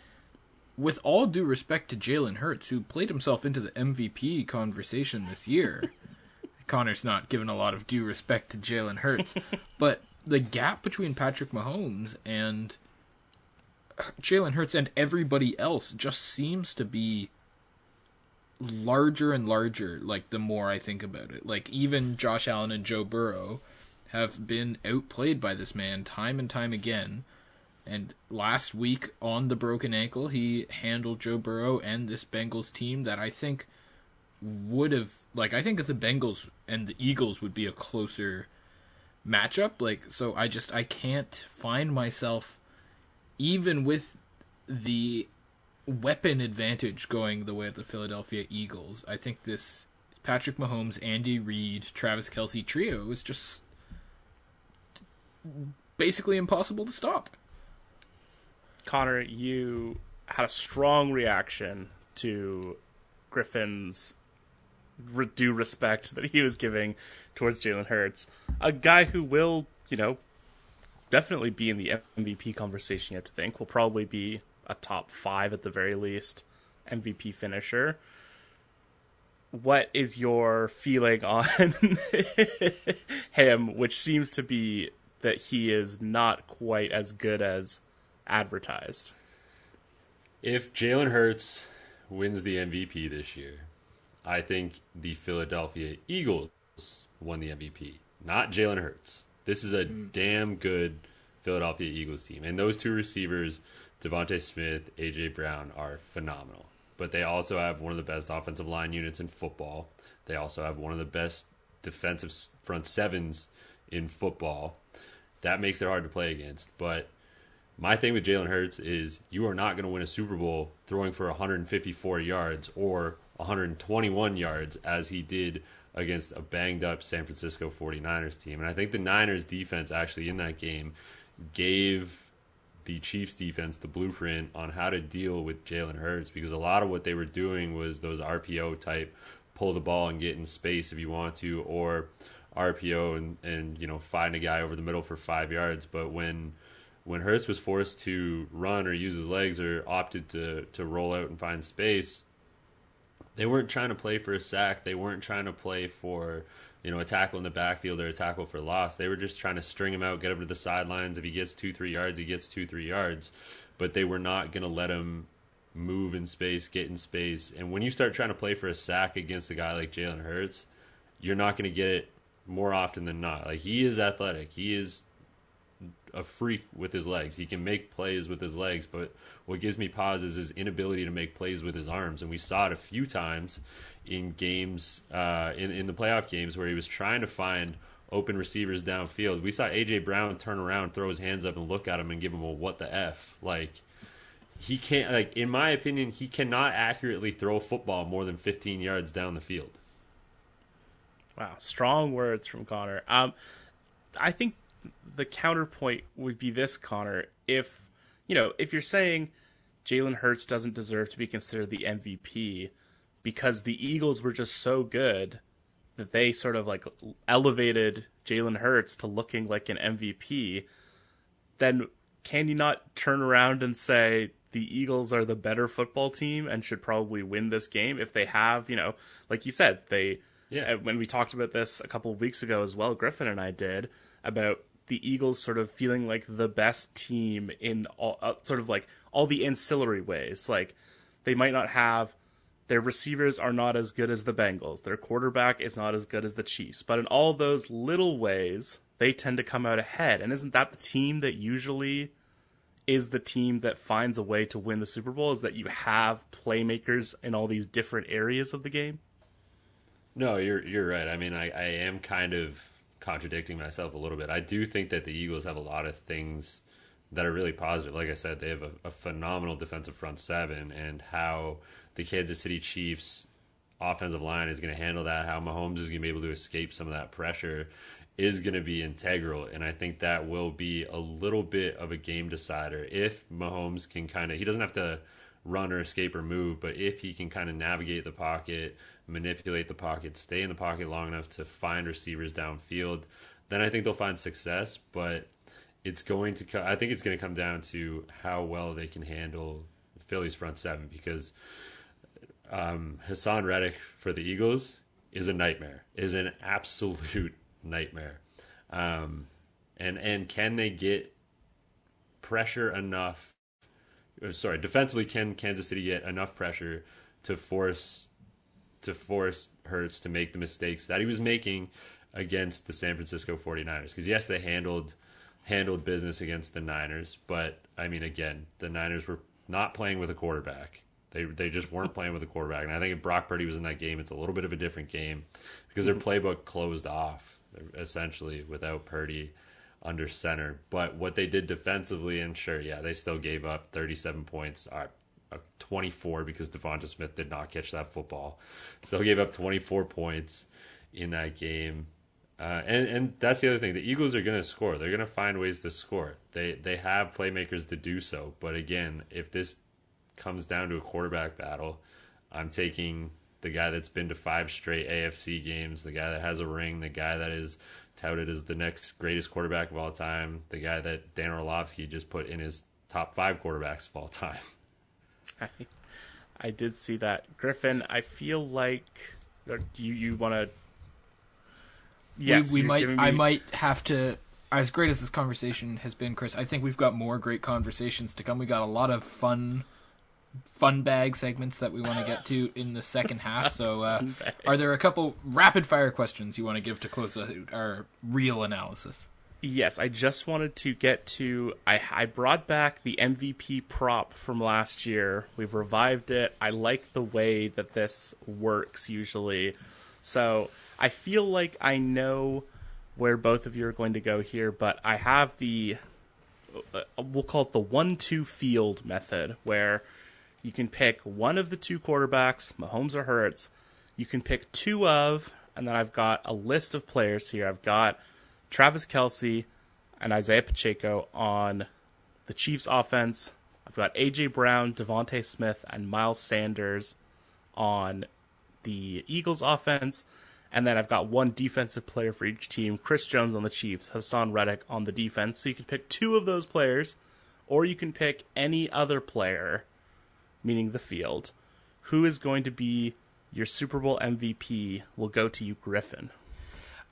with all due respect to Jalen Hurts, who played himself into the MVP conversation this year, Connor's not given a lot of due respect to Jalen Hurts, but the gap between Patrick Mahomes and Jalen Hurts and everybody else just seems to be larger and larger like the more I think about it. Like even Josh Allen and Joe Burrow have been outplayed by this man time and time again. And last week on the broken ankle, he handled Joe Burrow and this Bengals team that I think would have like I think that the Bengals and the Eagles would be a closer matchup. Like, so I just I can't find myself, even with the weapon advantage going the way of the Philadelphia Eagles. I think this Patrick Mahomes, Andy Reid, Travis Kelce trio is just basically impossible to stop. Connor, you had a strong reaction to Griffin's due respect that he was giving towards Jalen Hurts, a guy who will, you know, definitely be in the MVP conversation. You have to think will probably be a top five at the very least MVP finisher. What is your feeling on him, which seems to be that he is not quite as good as advertised? If Jalen Hurts wins the MVP this year, I think the Philadelphia Eagles won the MVP, not Jalen Hurts. This is a mm. damn good Philadelphia Eagles team. And those two receivers, DeVonta Smith, AJ Brown, are phenomenal. But they also have one of the best offensive line units in football. They also have one of the best defensive front sevens in football. That makes it hard to play against. But my thing with Jalen Hurts is you are not going to win a Super Bowl throwing for 154 yards or 121 yards as he did against a banged up San Francisco 49ers team. And I think the Niners defense actually in that game gave the Chiefs defense the blueprint on how to deal with Jalen Hurts because a lot of what they were doing was those RPO type pull the ball and get in space if you want to or RPO and, and you know find a guy over the middle for five yards. But when when Hurts was forced to run or use his legs or opted to to roll out and find space, they weren't trying to play for a sack. They weren't trying to play for you know a tackle in the backfield or a tackle for loss. They were just trying to string him out, get him to the sidelines. If he gets two three yards, he gets two three yards. But they were not going to let him move in space, get in space. And when you start trying to play for a sack against a guy like Jalen Hurts, you're not going to get it more often than not. Like he is athletic. He is a freak with his legs. He can make plays with his legs, but what gives me pause is his inability to make plays with his arms. And we saw it a few times in games, uh, in in the playoff games, where he was trying to find open receivers downfield. We saw AJ Brown turn around, throw his hands up, and look at him and give him a what the f like. He can't like in my opinion he cannot accurately throw a football more than 15 yards down the field. Wow, strong words from Connor. Um, I think the counterpoint would be this, Connor. If you know, if you're saying Jalen Hurts doesn't deserve to be considered the MVP because the Eagles were just so good that they sort of like elevated Jalen Hurts to looking like an MVP, then can you not turn around and say the Eagles are the better football team and should probably win this game if they have, you know, like you said, they yeah. When we talked about this a couple of weeks ago as well, Griffin and I did about the Eagles sort of feeling like the best team in all uh, sort of like all the ancillary ways. Like they might not have their receivers are not as good as the Bengals. Their quarterback is not as good as the Chiefs. But in all those little ways, they tend to come out ahead. And isn't that the team that usually is the team that finds a way to win the Super Bowl? Is that you have playmakers in all these different areas of the game? No, you're you're right. I mean, I, I am kind of contradicting myself a little bit. I do think that the Eagles have a lot of things that are really positive. Like I said, they have a, a phenomenal defensive front seven, and how the Kansas City Chiefs offensive line is going to handle that, how Mahomes is going to be able to escape some of that pressure is going to be integral. And I think that will be a little bit of a game decider if Mahomes can kind of, he doesn't have to run or escape or move, but if he can kind of navigate the pocket, manipulate the pocket, stay in the pocket long enough to find receivers downfield, then I think they'll find success. But it's going to, co- I think it's going to come down to how well they can handle Philly's front seven because um, Haason Reddick for the Eagles is a nightmare, is an absolute nightmare. Um, and and can they get pressure enough? Sorry, defensively, can Kansas City get enough pressure to force to force Hurts to make the mistakes that he was making against the San Francisco 49ers. Because yes, they handled handled business against the Niners, but I mean again, the Niners were not playing with a quarterback. They they just weren't playing with a quarterback. And I think if Brock Purdy was in that game, it's a little bit of a different game because their mm-hmm. playbook closed off essentially without Purdy under center. But what they did defensively, and sure, yeah, they still gave up 37 points, uh, uh, 24 because Devonta Smith did not catch that football. Still gave up 24 points in that game. Uh, and and that's the other thing. The Eagles are going to score. They're going to find ways to score. They they have playmakers to do so. But again, if this comes down to a quarterback battle, I'm taking the guy that's been to five straight AFC games, the guy that has a ring, the guy that is touted as the next greatest quarterback of all time, the guy that Dan Orlovsky just put in his top five quarterbacks of all time. I, I did see that. Griffin, I feel like uh, you you want to Yes, we, we might. Me... I might have to. As great as this conversation has been, Chris, I think we've got more great conversations to come. We got a lot of fun, fun bag segments that we want to get to in the second half. So, uh, are there a couple rapid fire questions you want to give to close our real analysis? Yes, I just wanted to get to. I, I brought back the MVP prop from last year. We've revived it. I like the way that this works usually. So I feel like I know where both of you are going to go here, but I have the uh, we'll call it the one-two field method, where you can pick one of the two quarterbacks, Mahomes or Hurts. You can pick two of, and then I've got a list of players here. I've got Travis Kelce and Isaiah Pacheco on the Chiefs' offense. I've got AJ Brown, DeVonta Smith, and Miles Sanders on the Eagles' offense and then I've got one defensive player for each team. Chris Jones on the Chiefs, Haason Reddick on the defense. So you can pick two of those players, or you can pick any other player, meaning the field. Who is going to be your Super Bowl MVP? Will go to you, Griffin.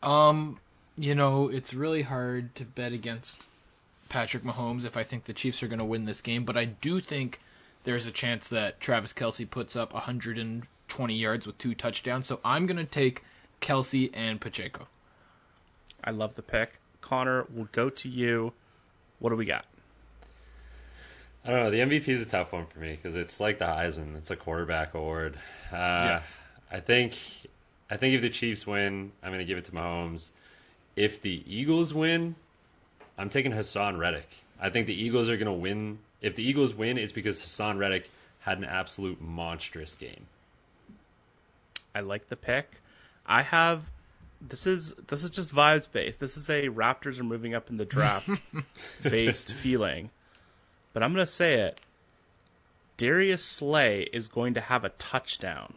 Um, you know, it's really hard to bet against Patrick Mahomes if I think the Chiefs are going to win this game, but I do think there's a chance that Travis Kelce puts up 120 yards with two touchdowns. So I'm going to take Kelce and Pacheco. I love the pick. Connor, we'll go to you. What do we got? I don't know. The MVP is a tough one for me because it's like the Heisman. It's a quarterback award. Uh, yeah. I think, I think if the Chiefs win, I'm going to give it to Mahomes. If the Eagles win, I'm taking Haason Reddick. I think the Eagles are going to win. If the Eagles win, it's because Haason Reddick had an absolute monstrous game. I like the pick. I have this is this is just vibes based. This is a Raptors are moving up in the draft based feeling. But I'm gonna say it. Darius Slay is going to have a touchdown.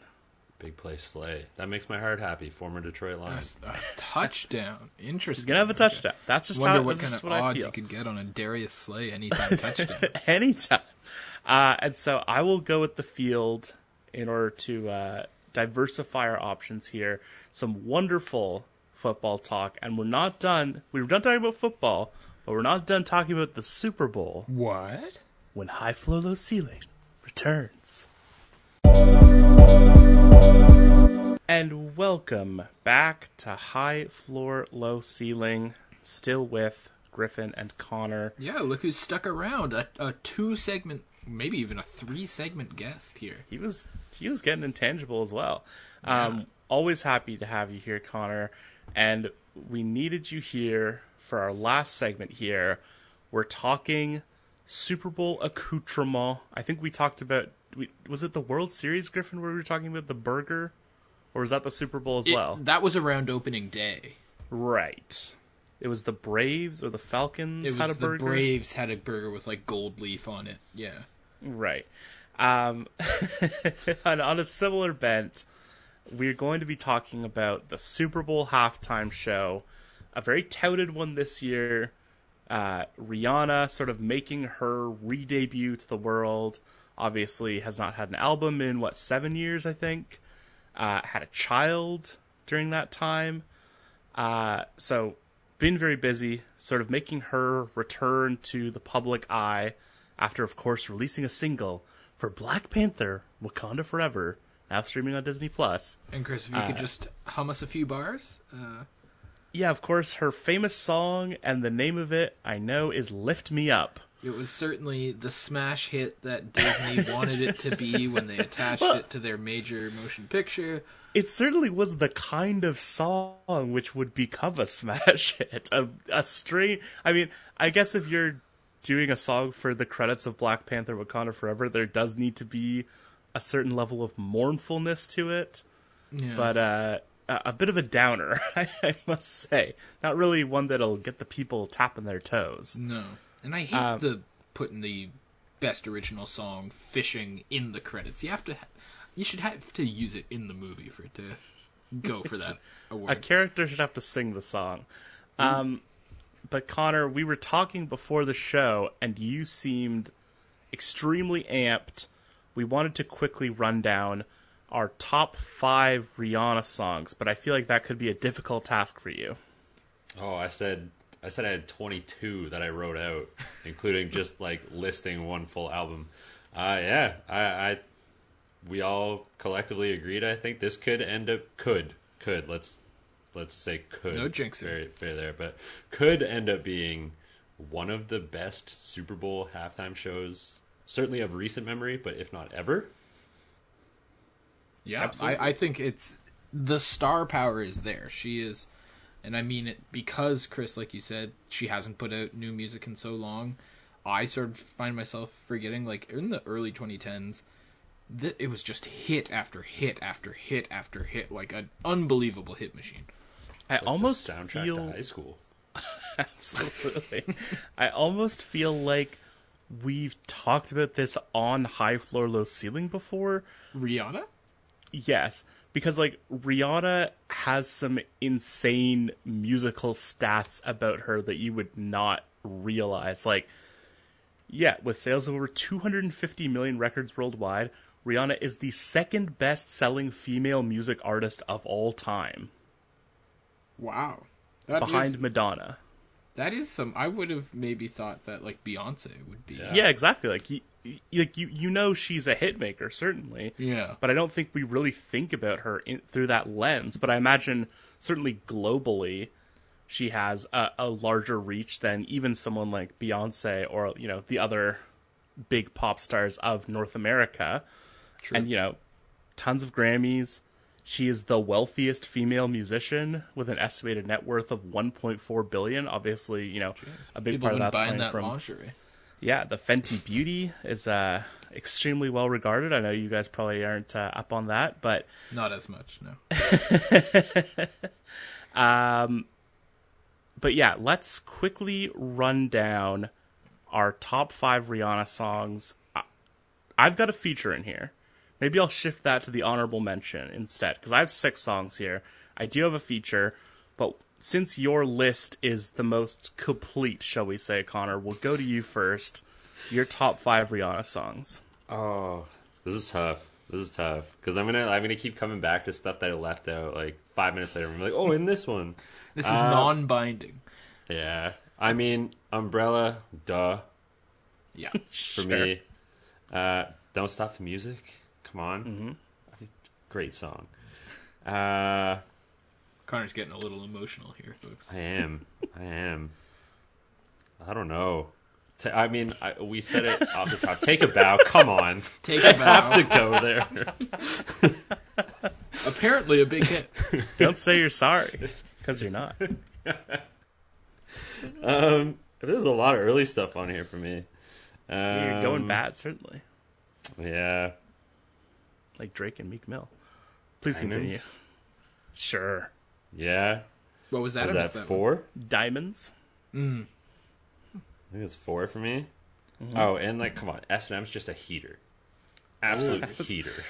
Big play Slay. That makes my heart happy. Former Detroit Lion. A touchdown. Interesting. He's gonna have a touchdown. Okay. That's just Wonder how. What kind of odds you could get on a Darius Slay anytime touchdown. anytime. Uh, and so I will go with the field in order to uh, diversify our options here. Some wonderful football talk, and we're not done. We are done talking about football, but we're not done talking about the Super Bowl. What? When High Floor Low Ceiling returns. And welcome back to High Floor Low Ceiling, still with Griffin and Connor. Yeah, look who's stuck around. A, a two segment maybe even a three segment guest here. He was he was getting intangible as well. Yeah. Um, always happy to have you here, Connor. And we needed you here for our last segment here. We're talking Super Bowl accoutrement. I think we talked about we, was it the World Series, Griffin, where we were talking about the burger, or was that the Super Bowl as it, well? That was around opening day. Right. It was the Braves or the Falcons it had a burger. The Braves had a burger with like gold leaf on it. Yeah. Right. Um, and on a similar bent, we're going to be talking about the Super Bowl halftime show, a very touted one this year. Uh, Rihanna sort of making her re debut to the world. Obviously, has not had an album in what seven years, I think. Uh, had a child during that time. Uh, so, been very busy, sort of making her return to the public eye after, of course, releasing a single for Black Panther Wakanda Forever, now streaming on Disney Plus. And Chris, if you uh, could just hum us a few bars. Yeah, of course, her famous song and the name of it I know is "Lift Me Up." It was certainly the smash hit that Disney wanted it to be when they attached it to their major motion picture. It certainly was the kind of song which would become a smash hit. A, a straight. I mean, I guess if you're doing a song for the credits of Black Panther Wakanda Forever, there does need to be a certain level of mournfulness to it. Yeah. But uh, a a bit of a downer, I, I must say. Not really one that'll get the people tapping their toes. no, and I hate Um, the putting the best original song "Fishing" in the credits. You have to, ha- you should have to use it in the movie for it to go for that award. A character should have to sing the song. Um, but Connor, we were talking before the show, and you seemed extremely amped. We wanted to quickly run down our top five Rihanna songs, but I feel like that could be a difficult task for you. Oh, I said I said I had 22 that I wrote out, including just like listing one full album. Uh, yeah, I, I we all collectively agreed. I think this could end up could could let's let's say could No jinxing. very very there, but could end up being one of the best Super Bowl halftime shows, certainly of recent memory, but if not ever. Yeah, Absolutely. I, I think it's the star power is there. She is, and I mean it because Chris, like you said, she hasn't put out new music in so long. I sort of find myself forgetting, like in the early 2010s, that it was just hit after hit after hit after hit, like an unbelievable hit machine. I It's like the almost soundtrack feel to high school. Absolutely. I almost feel like we've talked about this on High Floor Low Ceiling before. Rihanna, Yes, because like Rihanna has some insane musical stats about her that you would not realize. Like, yeah, with sales of over 250 million records worldwide, Rihanna is the second best selling female music artist of all time, wow, that behind is- Madonna. that is some. I would have maybe thought that like Beyonce would be. Yeah. Yeah, exactly. Like you, you, like you, you know, she's a hit maker, certainly. Yeah. But I don't think we really think about her in, through that lens. But I imagine, certainly globally, she has a, a larger reach than even someone like Beyonce or you know the other big pop stars of North America. True. And you know, tons of Grammys. She is the wealthiest female musician with an estimated net worth of 1.4 billion. Obviously, you know, a big part of that's coming that from lingerie. Yeah, the Fenty Beauty is uh, extremely well regarded. I know you guys probably aren't uh, up on that, but Not as much, no. um, but yeah, let's quickly run down our top five Rihanna songs. I've got a feature in here. Maybe I'll shift that to the honorable mention instead, because I have six songs here. I do have a feature, but since your list is the most complete, shall we say, Connor, we'll go to you first. Your top five Rihanna songs. Oh, this is tough. This is tough because I'm gonna I'm gonna keep coming back to stuff that I left out. Like five minutes later, I'm like, oh, in this one, This is Uh, non-binding. yeah. I mean, Umbrella, duh, Yeah. for me. Uh, Don't stop the music. Come on, Mm-hmm. Great song. Uh, Connor's getting a little emotional here, folks. I am. I am. I don't know. I mean, I, we said it off the top. Take a bow. Come on. Take a bow. Have to go there. Apparently a big hit. Don't say you're sorry, because you're not. Um, there's a lot of early stuff on here for me. Um, You're going bad, certainly. Yeah. Like Drake and Meek Mill. Please continue. Sure. Yeah. What was that? Is I that missed one. four? Diamonds. Mm. I think it's four for me. Mm-hmm. Oh, and like, come on, S and M's just a heater, absolute heater.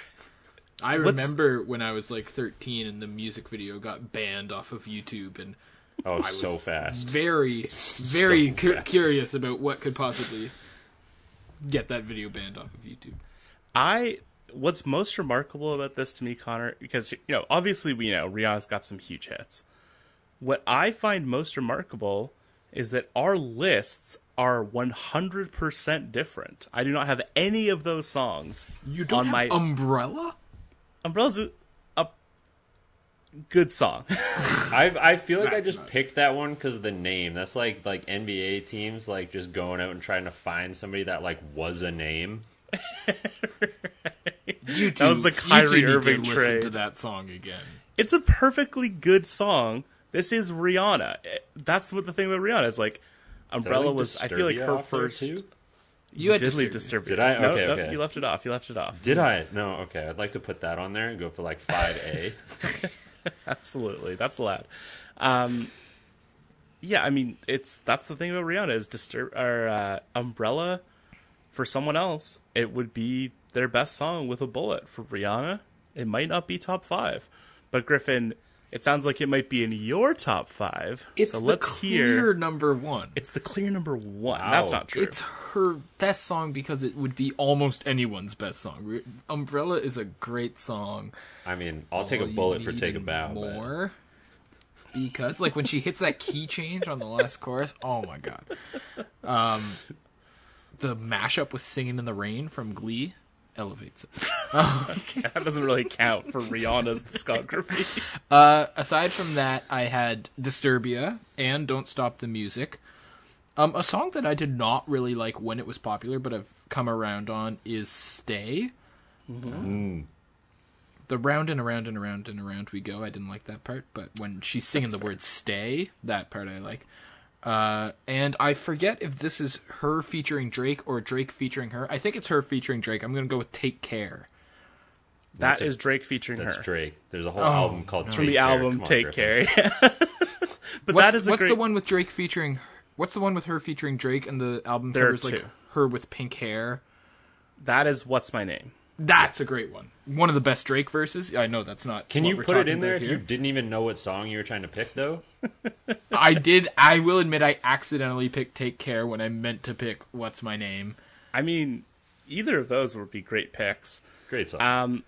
I What's- remember when I was like 13 and the music video got banned off of YouTube and Oh, was so fast. very, very So cu- fast. curious about what could possibly get that video banned off of YouTube. I what's most remarkable about this to me, Connor, because you know, obviously we know Rihanna's got some huge hits. What I find most remarkable is that our lists are 100% different. I do not have any of those songs You don't on have my Umbrella? Umbrella's a, a good song. I I feel like I just nuts. picked that one because of the name. That's like like NBA teams like just going out and trying to find somebody that like was a name. You That was two- the you Kyrie two need to Irving listen trade. to that song again. it's a perfectly good song. This is Rihanna. That's what the thing about Rihanna is like. Umbrella leave was. I feel like her first. You had did leave Disturbia. Disturbia. Did I? No, Okay, no. You left it off. You left it off. Did I? No. Okay, I'd like to put that on there and go for like five A. Absolutely, that's allowed. Um, yeah, I mean, it's that's the thing about Rihanna is disturb or uh, Umbrella. For someone else, it would be their best song with a bullet. For Rihanna, it might not be top five, but Griffin, it sounds like it might be in your top five. It's so the let's clear hear. number one. It's the clear number one. Wow. That's not true. It's her best song because it would be almost anyone's best song. Umbrella is a great song. I mean, I'll take a All you bullet for take a and bow. but- More. Because like when she hits that key change on the last chorus, oh my god. Um the mashup with Singing in the Rain from Glee elevates it. that doesn't really count for Rihanna's discography. Uh, aside from that, I had Disturbia and Don't Stop the Music. Um, a song that I did not really like when it was popular, but I've come around on is Stay. The round and around and around and around we go. I didn't like that part, but when she's singing the word "stay," that part I like. Uh, and I forget if this is her featuring Drake or Drake featuring her. I think it's her featuring Drake. I'm gonna go with "Take Care." That That's a- is Drake featuring That's her. Drake. There's a whole Oh, album called no. Take From the Care. album on, Take Griffin. Care. but What's, that is a what's great the one with Drake featuring? What's the one with her featuring Drake and the album There are covers like two. her with pink hair? that is what's my name. That's a great one. One of the best Drake verses. I know that's not. Can what you we're put it in there if here. you didn't even know what song you were trying to pick, though? I did. I will admit I accidentally picked "Take Care" when I meant to pick "What's My Name." I mean, either of those would be great picks. Great song. Um,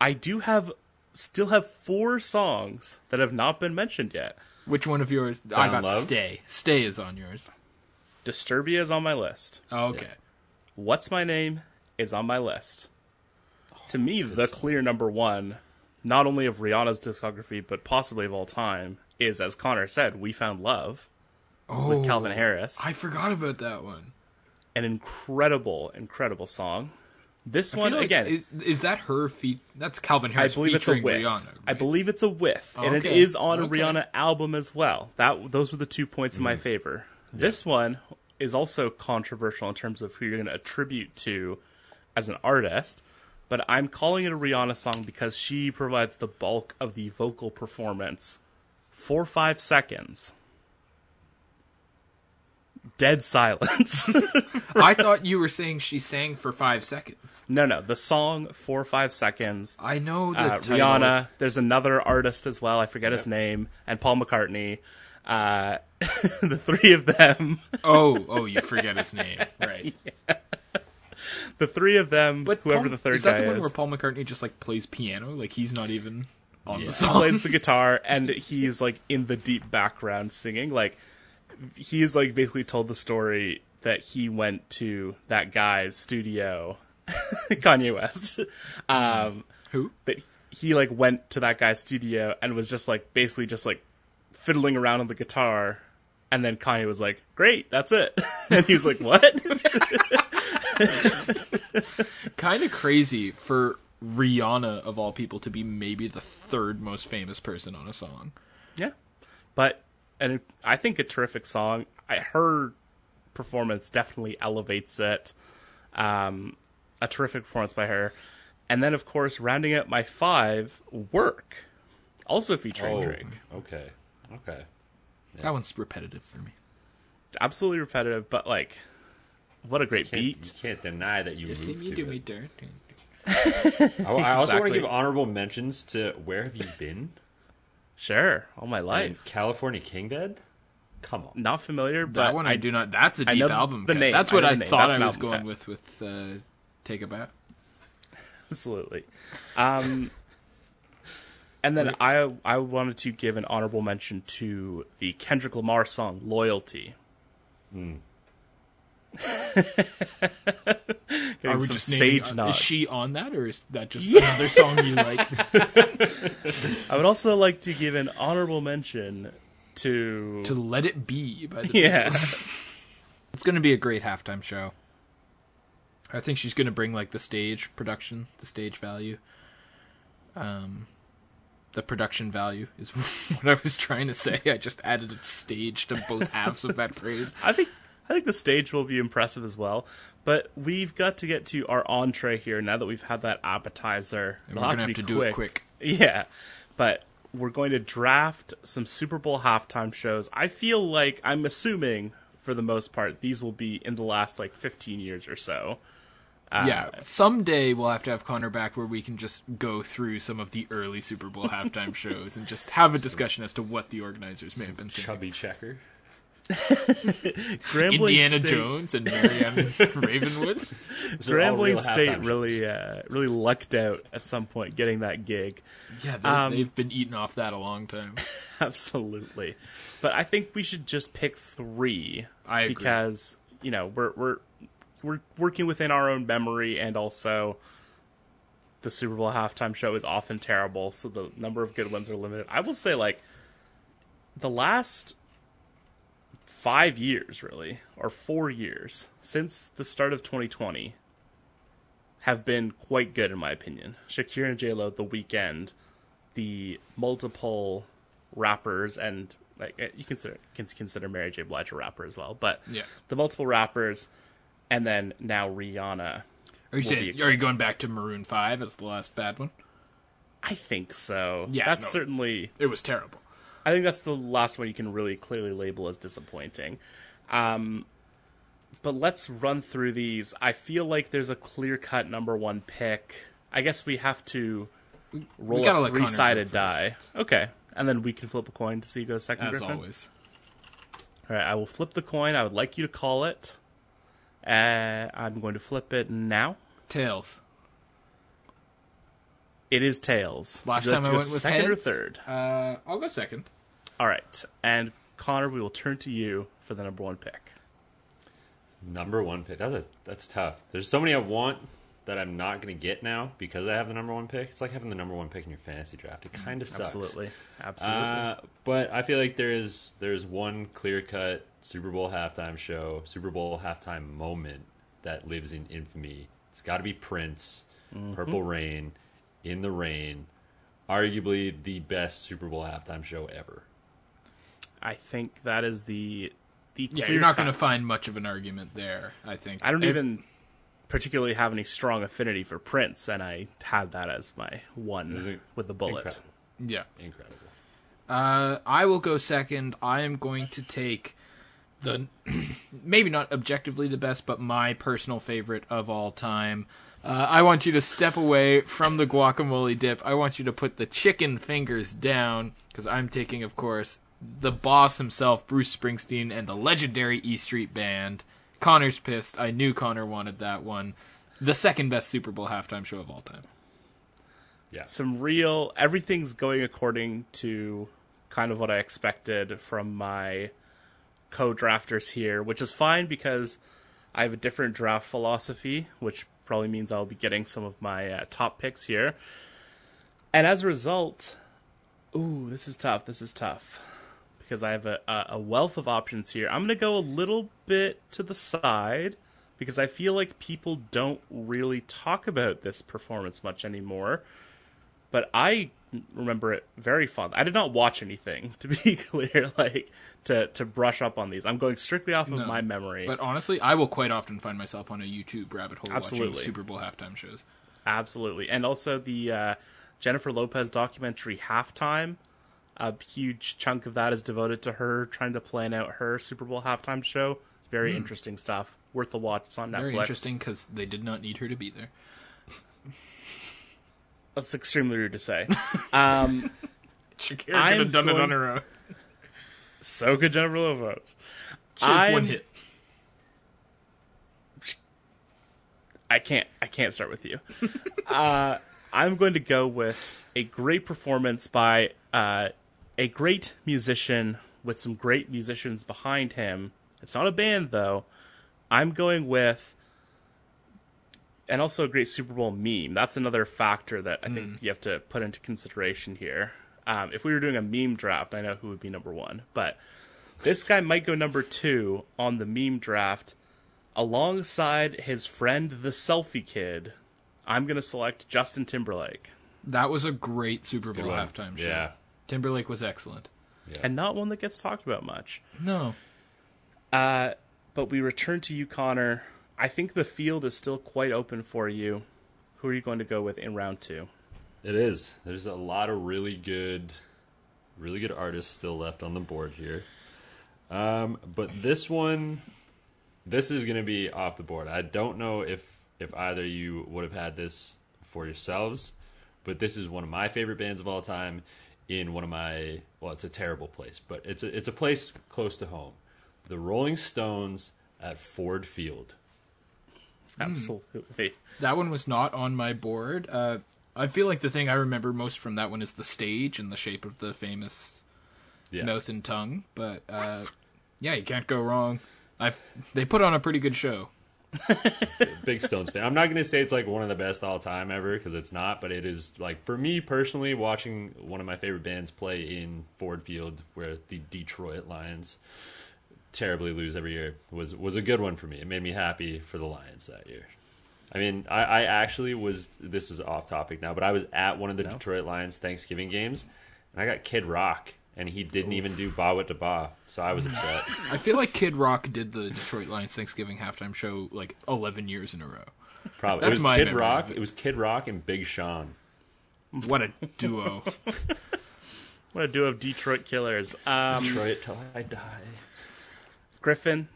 I do have still have four songs that have not been mentioned yet. Which one of yours? I got Love? "Stay." "Stay" is on yours. Disturbia is on my list. Oh, okay. What's my name is on my list. To me, the clear number one, not only of Rihanna's discography but possibly of all time, is as Connor said, "We Found Love" Oh, with Calvin Harris. I forgot about that one. An incredible, incredible song. This I one like- again, is, is that her feat? That's Calvin Harris. I believe it's a with. Rihanna. I believe it's a with, and it Okay. is on a Okay. Rihanna album as well. That those were the two points in Mm. my favor. This one is also controversial in terms of who you're going to attribute to as an artist, but I'm calling it a Rihanna song because she provides the bulk of the vocal performance for five seconds. Dead silence. I thought you were saying she sang for five seconds. no, no, the song for five seconds. I know the uh. Rihanna. There's another artist as well. I forget his name, and Paul McCartney. Uh, the three of them, Oh, oh, you forget his name, right? The three of them, But whoever Paul- the third is that guy the one is, where Paul McCartney just like plays piano? Like he's not even on Yeah. the song. He plays the guitar, and he's like in the deep background singing. Like he's like basically told the story that he went to that guy's studio, Kanye West. Um, Who? that he like went to that guy's studio and was just like basically just like fiddling around on the guitar and then Kanye was like, "Great, that's it." and he was like, "What?" Kind of crazy for Rihanna of all people to be maybe the third most famous person on a song. yeah. But and it, I think a terrific song. I her performance definitely elevates it. Um a terrific performance by her. And then of course, rounding out my 5, Work. Also featuring oh, Drake. okay. Okay. That one's repetitive for me. Absolutely repetitive, but like what a great Can't, beat. you can't deny that you, You see moved me to do me it. dirt. I, I also want to give honorable mentions to Where Have You Been? Sure, all my life. and California King Bed? Come on. Not familiar, but That one I, do not. That's a deep album. the cut. name. That's what know I, thought That's I was going cut. with with uh, Take a Bow. absolutely. Um, and then I I wanted to give an honorable mention to the Kendrick Lamar song "Loyalty." Hmm. Are we just sage uh, nods. Is she on that, or is that just Yeah. another song you like? I would also like to give an honorable mention to, to Let It Be by the yeah, It's going to be a great halftime show. I think she's going to bring like the stage production, the stage value. Um, the production value is what I was trying to say. I just added a stage to both halves of that phrase. I think I think the stage will be impressive as well. But we've got to get to our entree here now that we've had that appetizer. And we're going to have to do it quick. Yeah, but we're going to draft some Super Bowl halftime shows. I feel like I'm assuming for the most part these will be in the last like 15 years or so. Uh, yeah, someday we'll have to have Connor back where we can just go through some of the early Super Bowl halftime shows and just have a discussion as to what the organizers may have been thinking. Chubby checker. Grambling Indiana State, Jones and Marion Ravenwood. These are real Grambling State really uh, really lucked out at some point getting that gig. Yeah, they, Um, they've been eating off that a long time. Absolutely. But I think we should just pick three. I agree. because you know we're we're we're working within our own memory, and also the Super Bowl halftime show is often terrible, so the number of good ones are limited. I will say, like the last five years, really, or four years since the start of 2020, have been quite good in my opinion. Shakira and J Lo, The Weeknd, the multiple rappers, and like eh, you consider can consider Mary J. Blige a rapper as well, but Yeah. the multiple rappers, and then now Rihanna. Are you saying are you going back to Maroon Five as the last bad one? I think so. Yeah, that's no. certainly. It was terrible. I think that's the last one you can really clearly label as disappointing. Um, but let's run through these. I feel like there's a clear cut number one pick. I guess we have to roll a three sided die. Okay. And then we can flip a coin to see who goes second. As Griffin? always. All right, I will flip the coin. I would like you to call it. Uh, I'm going to flip it now. Tails. It is tails. Last time like I went with second or third. Uh, I'll go second. All right, and Connor, we will turn to you for the number one pick. Number one pick. That's a that's tough. There's so many I want that I'm not going to get now because I have the number one pick. It's like having the number one pick in your fantasy draft. It kind of sucks. Absolutely, absolutely. Uh, but I feel like there is there's one clear cut Super Bowl halftime show, Super Bowl halftime moment that lives in infamy. It's got to be Prince, Purple Rain, In the Rain, arguably the best Super Bowl halftime show ever. I think that is the the. Yeah, you're not going to find much of an argument there. I think. I don't It- even particularly have any strong affinity for Prince, and I had that as my one with the bullet. Incredible. Yeah. Incredible. Uh, I will go second. I am going to take the maybe not objectively the best, but my personal favorite of all time. Uh, I want you to step away from the guacamole dip. I want you to put the chicken fingers down because I'm taking, of course, the boss himself, Bruce Springsteen, and the legendary E Street Band. Connor's pissed. I knew Connor wanted that one. The second best Super Bowl halftime show of all time. Yeah. some real everything's going according to kind of what I expected from my co-drafters here, which is fine because I have a different draft philosophy, which probably means I'll be getting some of my uh, top picks here. And as a result, ooh, this is tough. This is tough because I have a, a a wealth of options here. I'm going to go a little bit to the side because I feel like people don't really talk about this performance much anymore but I remember it very fond. I did not watch anything to be clear, like to to brush up on these. I'm going strictly off of No. my memory. But honestly, I will quite often find myself on a YouTube rabbit hole Absolutely. watching Super Bowl halftime shows. Absolutely, and also the uh, Jennifer Lopez documentary halftime. A huge chunk of that is devoted to her trying to plan out her Super Bowl halftime show. Very interesting stuff. Worth a watch. It's on Netflix. Very interesting because they did not need her to be there. That's extremely rude to say. Um, Shakira I'm could have done it on her own. so good, Jennifer Lopez. She has one I'm- hit. I can't. I can't start with you. uh, I'm going to go with a great performance by uh, a great musician with some great musicians behind him. It's not a band though. I'm going with and also a great Super Bowl meme. That's another factor that I think you have to put into consideration here. Um, if we were doing a meme draft, I know who would be number one, but this guy might go number two on the meme draft alongside his friend, the selfie kid. I'm going to select Justin Timberlake, That was a great Super Bowl halftime show. Yeah. Timberlake was excellent. and not one that gets talked about much. No. Uh, but we return to you, Connor. I think the field is still quite open for you. Who are you going to go with in round two? It is. There's a lot of really good, really good artists still left on the board here. Um, but this one, this is going to be off the board. I don't know if if either you would have had this for yourselves, but this is one of my favorite bands of all time. In one of my well, it's a terrible place, but it's a it's a place close to home. The Rolling Stones at Ford Field. Absolutely. That one was not on my board. Uh, I feel like the thing I remember most from that one is the stage and the shape of the famous Yeah. mouth and tongue. But uh, yeah, you can't go wrong. I they put on a pretty good show. big Stones fan. I'm not going to say it's like one of the best all time ever because it's not, but it is like for me personally, watching one of my favorite bands play in Ford Field, where the Detroit Lions terribly lose every year, was was a good one for me. It made me happy for the Lions that year. I mean, I, I actually was. This is off topic now, but I was at one of the Detroit Lions Thanksgiving games, and I got Kid Rock, and he didn't even do Bawitdaba, so I was upset. I feel like Kid Rock did the Detroit Lions Thanksgiving halftime show like 11 years in a row. Probably That's it was my Kid Rock. it. It was Kid Rock and Big Sean. What a duo. What a duo of Detroit killers. Um, Detroit till I die. Griffin,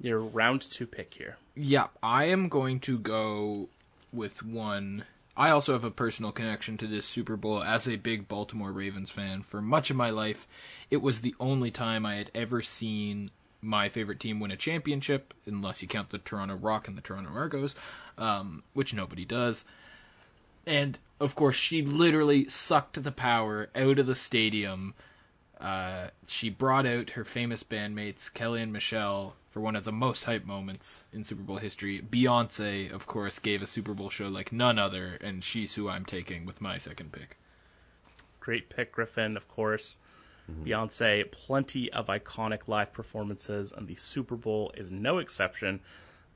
your round two pick here. Yeah, I am going to go with one. I also have a personal connection to this Super Bowl as a big Baltimore Ravens fan. For much of my life, it was the only time I had ever seen my favorite team win a championship, unless you count the Toronto Rock and the Toronto Argos, um, which nobody does. And of course, she literally sucked the power out of the stadium. Uh, she brought out her famous bandmates Kelly and Michelle for one of the most hype moments in Super Bowl history. Beyonce, of course, gave a Super Bowl show like none other, and she's who I'm taking with my second pick. Great pick, Griffin, of course. Beyonce, plenty of iconic live performances, and the Super Bowl is no exception.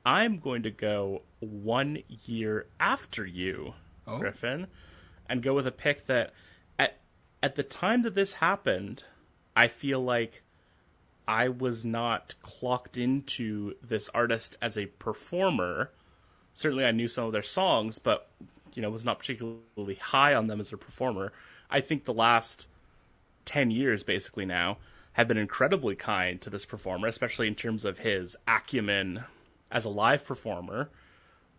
I'm going to go one year after you, Oh. Griffin, and go with a pick that at at the time that this happened, I feel like I was not clocked into this artist as a performer. Certainly I knew some of their songs, but you know, was not particularly high on them as a performer. I think the last 10 years basically now have been incredibly kind to this performer, especially in terms of his acumen as a live performer.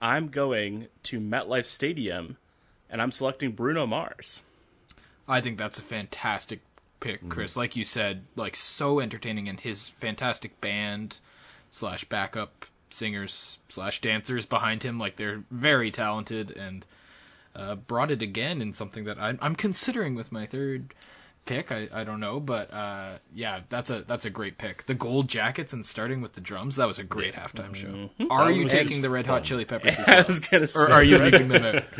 I'm going to MetLife Stadium and I'm selecting Bruno Mars. I think that's a fantastic pick, Chris. Like you said, like so entertaining, and his fantastic band slash backup singers slash dancers behind him, like they're very talented and uh, brought it again in something that I'm, I'm considering with my third pick. I, I don't know, but uh, yeah, that's a that's a great pick. The gold jackets and starting with the drums, that was a great halftime show. Are That you taking the Red Hot. Chili Peppers? As I was gonna say, or are you leaving them out?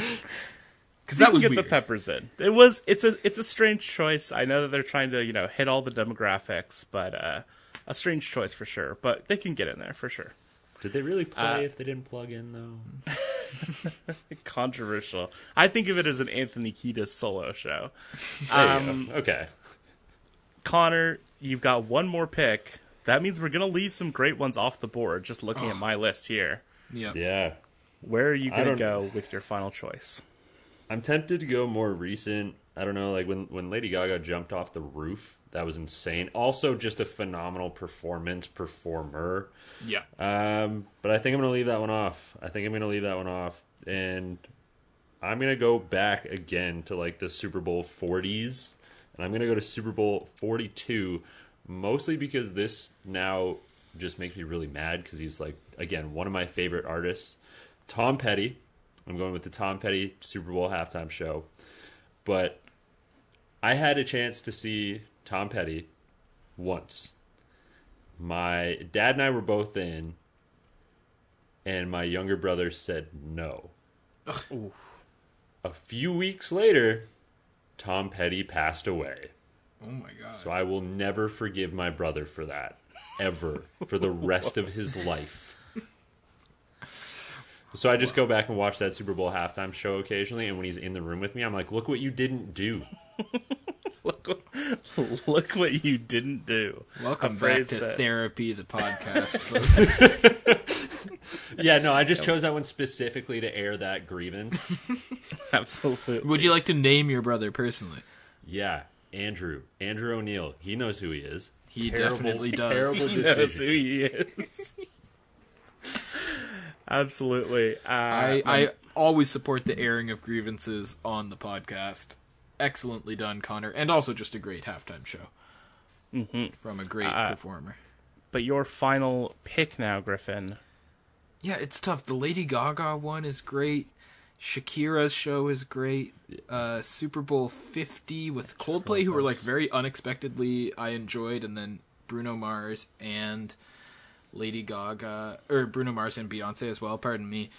Because You that can was get weird. the peppers in. It was it's a it's a strange choice. I know that they're trying to you know hit all the demographics, but uh, a strange choice for sure. But they can get in there for sure. Did they really play Uh, if they didn't plug in though? Controversial. I think of it as an Anthony Kiedis solo show. Um. Okay. Connor, you've got one more pick. That means we're gonna leave some great ones off the board. Just looking at my list here. yeah. Yeah. Where are you gonna go with your final choice? I'm tempted to go more recent. I don't know, like when when Lady Gaga jumped off the roof, that was insane. Also, just a phenomenal performance performer. Yeah. Um, but I think I'm gonna leave that one off. I think I'm gonna leave that one off, and I'm gonna go back again to like the Super Bowl 40s, and I'm gonna go to Super Bowl 42, mostly because this now just makes me really mad because he's like again one of my favorite artists, Tom Petty. I'm going with the Tom Petty Super Bowl halftime show, but I had a chance to see Tom Petty once. My dad and I were both in, and my younger brother said no. A few weeks later, Tom Petty passed away. Oh my god. So I will never forgive my brother for that. Ever. for the rest of his life. So I just go back and watch that Super Bowl halftime show occasionally, and when he's in the room with me, I'm like, look what you didn't do. look, what- look what you didn't do. Welcome back to that- therapy, the podcast. Yeah, no, I just chose that one specifically to air that grievance. Absolutely. Would you like to name your brother personally? Yeah, Andrew. Andrew O'Neill. He knows who he is. He Terrible- definitely does. terrible He knows who he is. Absolutely. Uh, I, I always support the airing of grievances on the podcast. Excellently done, Connor, and also just a great halftime show from a great Uh, performer. but your final pick now, Griffin. Yeah, it's tough. The Lady Gaga one is great. Shakira's show is great. Uh, Super Bowl 50 with Coldplay, who were like very unexpectedly I enjoyed, and then Bruno Mars and Lady Gaga, or Bruno Mars and Beyonce as well. Pardon me.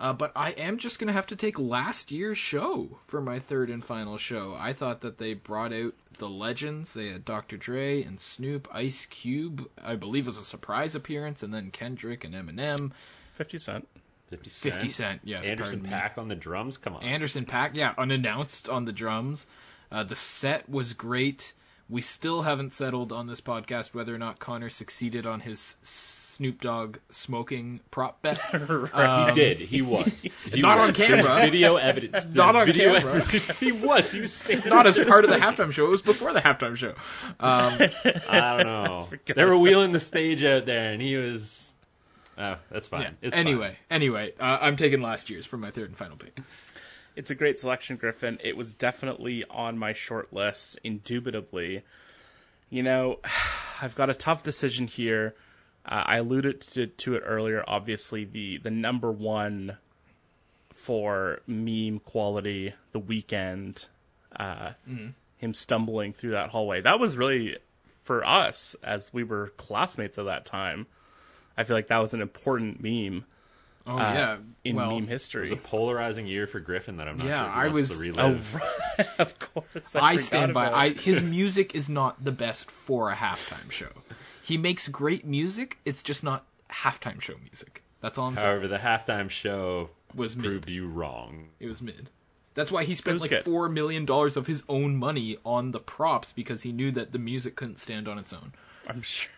Uh, but I am just gonna have to take last year's show for my third and final show. I thought that they brought out the legends. They had Dr. Dre and Snoop, Ice Cube. I believe was a surprise appearance, and then Kendrick and Eminem. 50 Cent. 50 Cent. 50 Cent, yes. Anderson pardon me. .Paak on the drums. Come on. Anderson .Paak, yeah, unannounced on the drums. Uh, the set was great. We still haven't settled on this podcast whether or not Connor succeeded on his Snoop Dogg smoking prop bet. Um, he did. He was. He Not was. on camera. There's video evidence. Not on video camera. evidence. he was. He was standing. Not as part of the halftime show. It was before the halftime show. Um, I don't know. they were wheeling the stage out there, and he was. Oh, that's fine. Yeah. It's anyway, anyway, uh, I'm taking last year's for my third and final pick. It's a great selection, Griffin. It was definitely on my short list, indubitably. You know, I've got a tough decision here. Uh, I alluded to, to it earlier. Obviously, the the number one for meme quality, the Weeknd, uh, him stumbling through that hallway. That was really for us as we were classmates at that time. I feel like that was an important meme Oh uh, yeah, in well, meme It was history. a polarizing year for Griffin that I'm not Yeah, sure he I wants was- to Oh, relive. right. of course. I, I stand by. I his music is not the best for a halftime show. He makes great music. It's just not halftime show music. That's all I'm saying. However, the halftime show Was mid. proved you wrong. It was mid. That's why he spent like good. four million dollars of his own money on the props because he knew that the music couldn't stand on its own. I'm sure.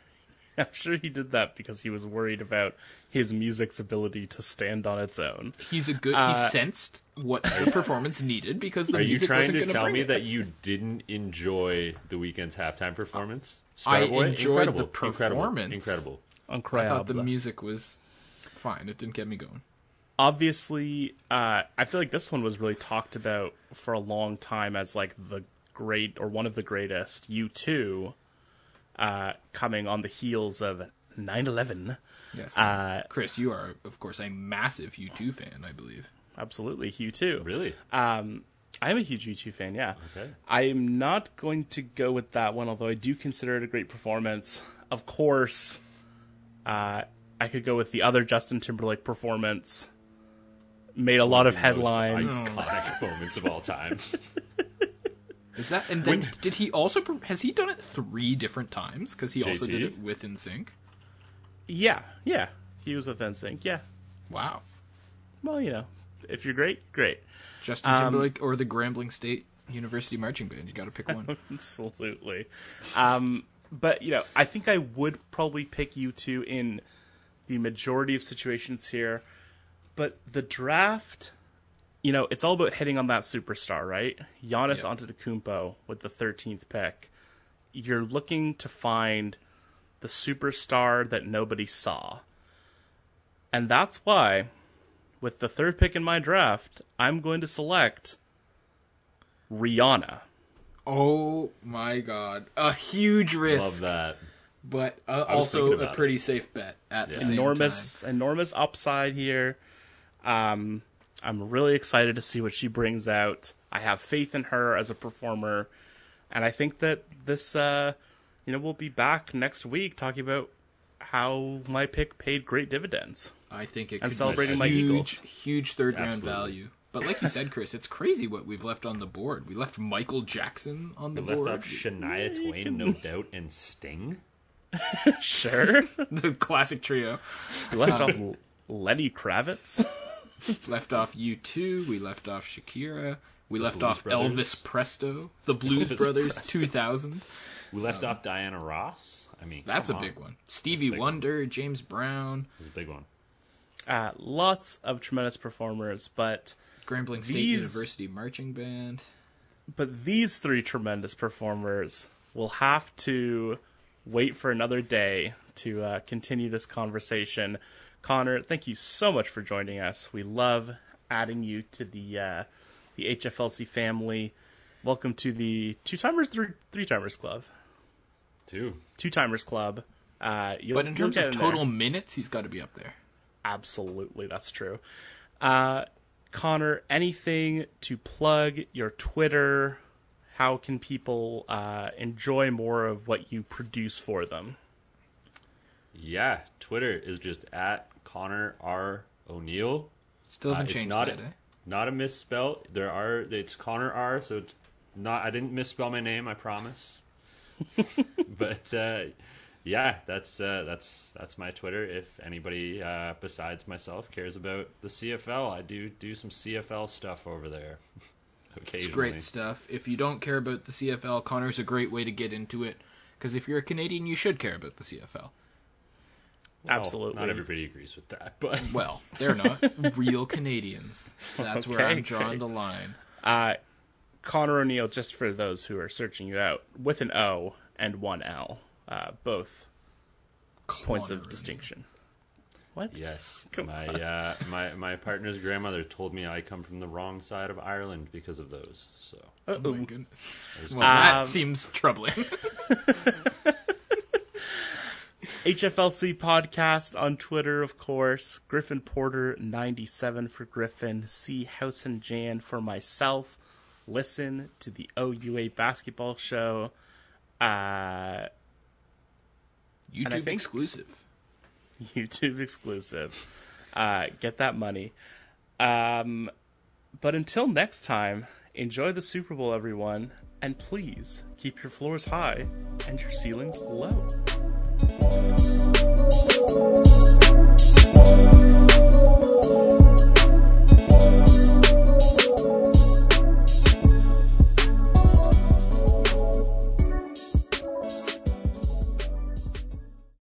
I'm sure he did that because he was worried about his music's ability to stand on its own. He's a good. Uh, he sensed what the performance needed because the Are you trying wasn't to tell me it. that you didn't enjoy the Weeknd's halftime performance? I Starboy? enjoyed Incredible. the performance. Incredible. Incredible. I thought the music was fine. It didn't get me going. Obviously, uh, I feel like this one was really talked about for a long time as like the great or one of the greatest. U2, uh, coming on the heels of 9/11. Yes, Uh, Chris, you are of course a massive U2 fan, I believe. Absolutely, U2. Really? Um, I'm a huge U2 fan, yeah. Okay. I'm not going to go with that one, although I do consider it a great performance. Of course, uh, I could go with the other Justin Timberlake performance. Made a lot of Most headlines. Iconic moments of all time. Is that and then did he also has he done it three different times? Because he also did it with NSYNC. Yeah, yeah. He was with NSYNC, yeah. Wow, Well, you know, if you're great, great. Justin Um, Timberlake or the Grambling State University Marching Band? You got to pick one. Absolutely. Um, but, you know, I think I would probably pick U2 in the majority of situations here. But the draft, you know, it's all about hitting on that superstar, right? Giannis Yeah. Antetokounmpo with the 13th pick. You're looking to find the superstar that nobody saw. And that's why, with the third pick in my draft, I'm going to select Rihanna. oh my god, a huge risk, Love that. but uh, also a about pretty safe bet at the same enormous enormous upside here. Um, I'm really excited to see what she brings out. I have faith in her as a performer, and I think that this, uh, you know, we'll be back next week talking about how my pick paid great dividends. I think it And could celebrating be my huge, Eagles. huge third round Absolutely. value. But like you said, Chris, it's crazy what we've left on the board. We left Michael Jackson on the We left board. off Shania Twain, No Doubt, and Sting. Sure. the classic trio. We left off L- Lenny Kravitz. Left off U2. We left off Shakira. We left Blues off Brothers. Elvis Presto. The Blues Elvis Brothers Presto. 2000. We left off Diana Ross. I mean, That's a on. big one. Stevie big Wonder, James Brown, It was a big one. Uh, lots of tremendous performers, but Grambling State These- University Marching Band. but these three tremendous performers will have to wait for another day to uh, continue this conversation. Connor, thank you so much for joining us. We love adding you to the uh, the HFLC family. Welcome to the two timers, three three timers club. Two. Two timers club. Uh, you'll, But in terms of in there. total minutes, he's got to be up there. Absolutely, that's true. Uh, Connor, anything to plug your Twitter? How can people uh, enjoy more of what you produce for them? Yeah, Twitter is just at Connor R O'Neill. Still Uh, haven't it's changed not that, a, eh? not a misspell. There are it's Connor R, so it's not. I didn't misspell my name. I promise. but uh, yeah, that's uh, that's that's my Twitter. If anybody uh, besides myself cares about the CFL, I do do some CFL stuff over there. It's great stuff. If you don't care about the CFL, Connor's a great way to get into it. Because if you're a Canadian, you should care about the CFL. Well, Absolutely. Not everybody agrees with that, but Well, they're not real Canadians. That's where I'm drawing great. the line. Uh, Connor O'Neill, just for those who are searching you out, with an O and one L, uh, both points Connor of distinction. What? Yes, Come my uh, my my partner's grandmother told me I come from the wrong side of Ireland because of those. So Oh Uh-oh. my goodness. there's Well, that Um, seems troubling. HFLC podcast on Twitter, of course. Griffin Porter ninety seven for Griffin. C House and Jan for myself. Listen to the OUA basketball show. Uh, YouTube exclusive. YouTube exclusive. Uh, get that money. Um, but until next time, enjoy the Super Bowl, everyone, and please keep your floors high and your ceilings low. Podcast.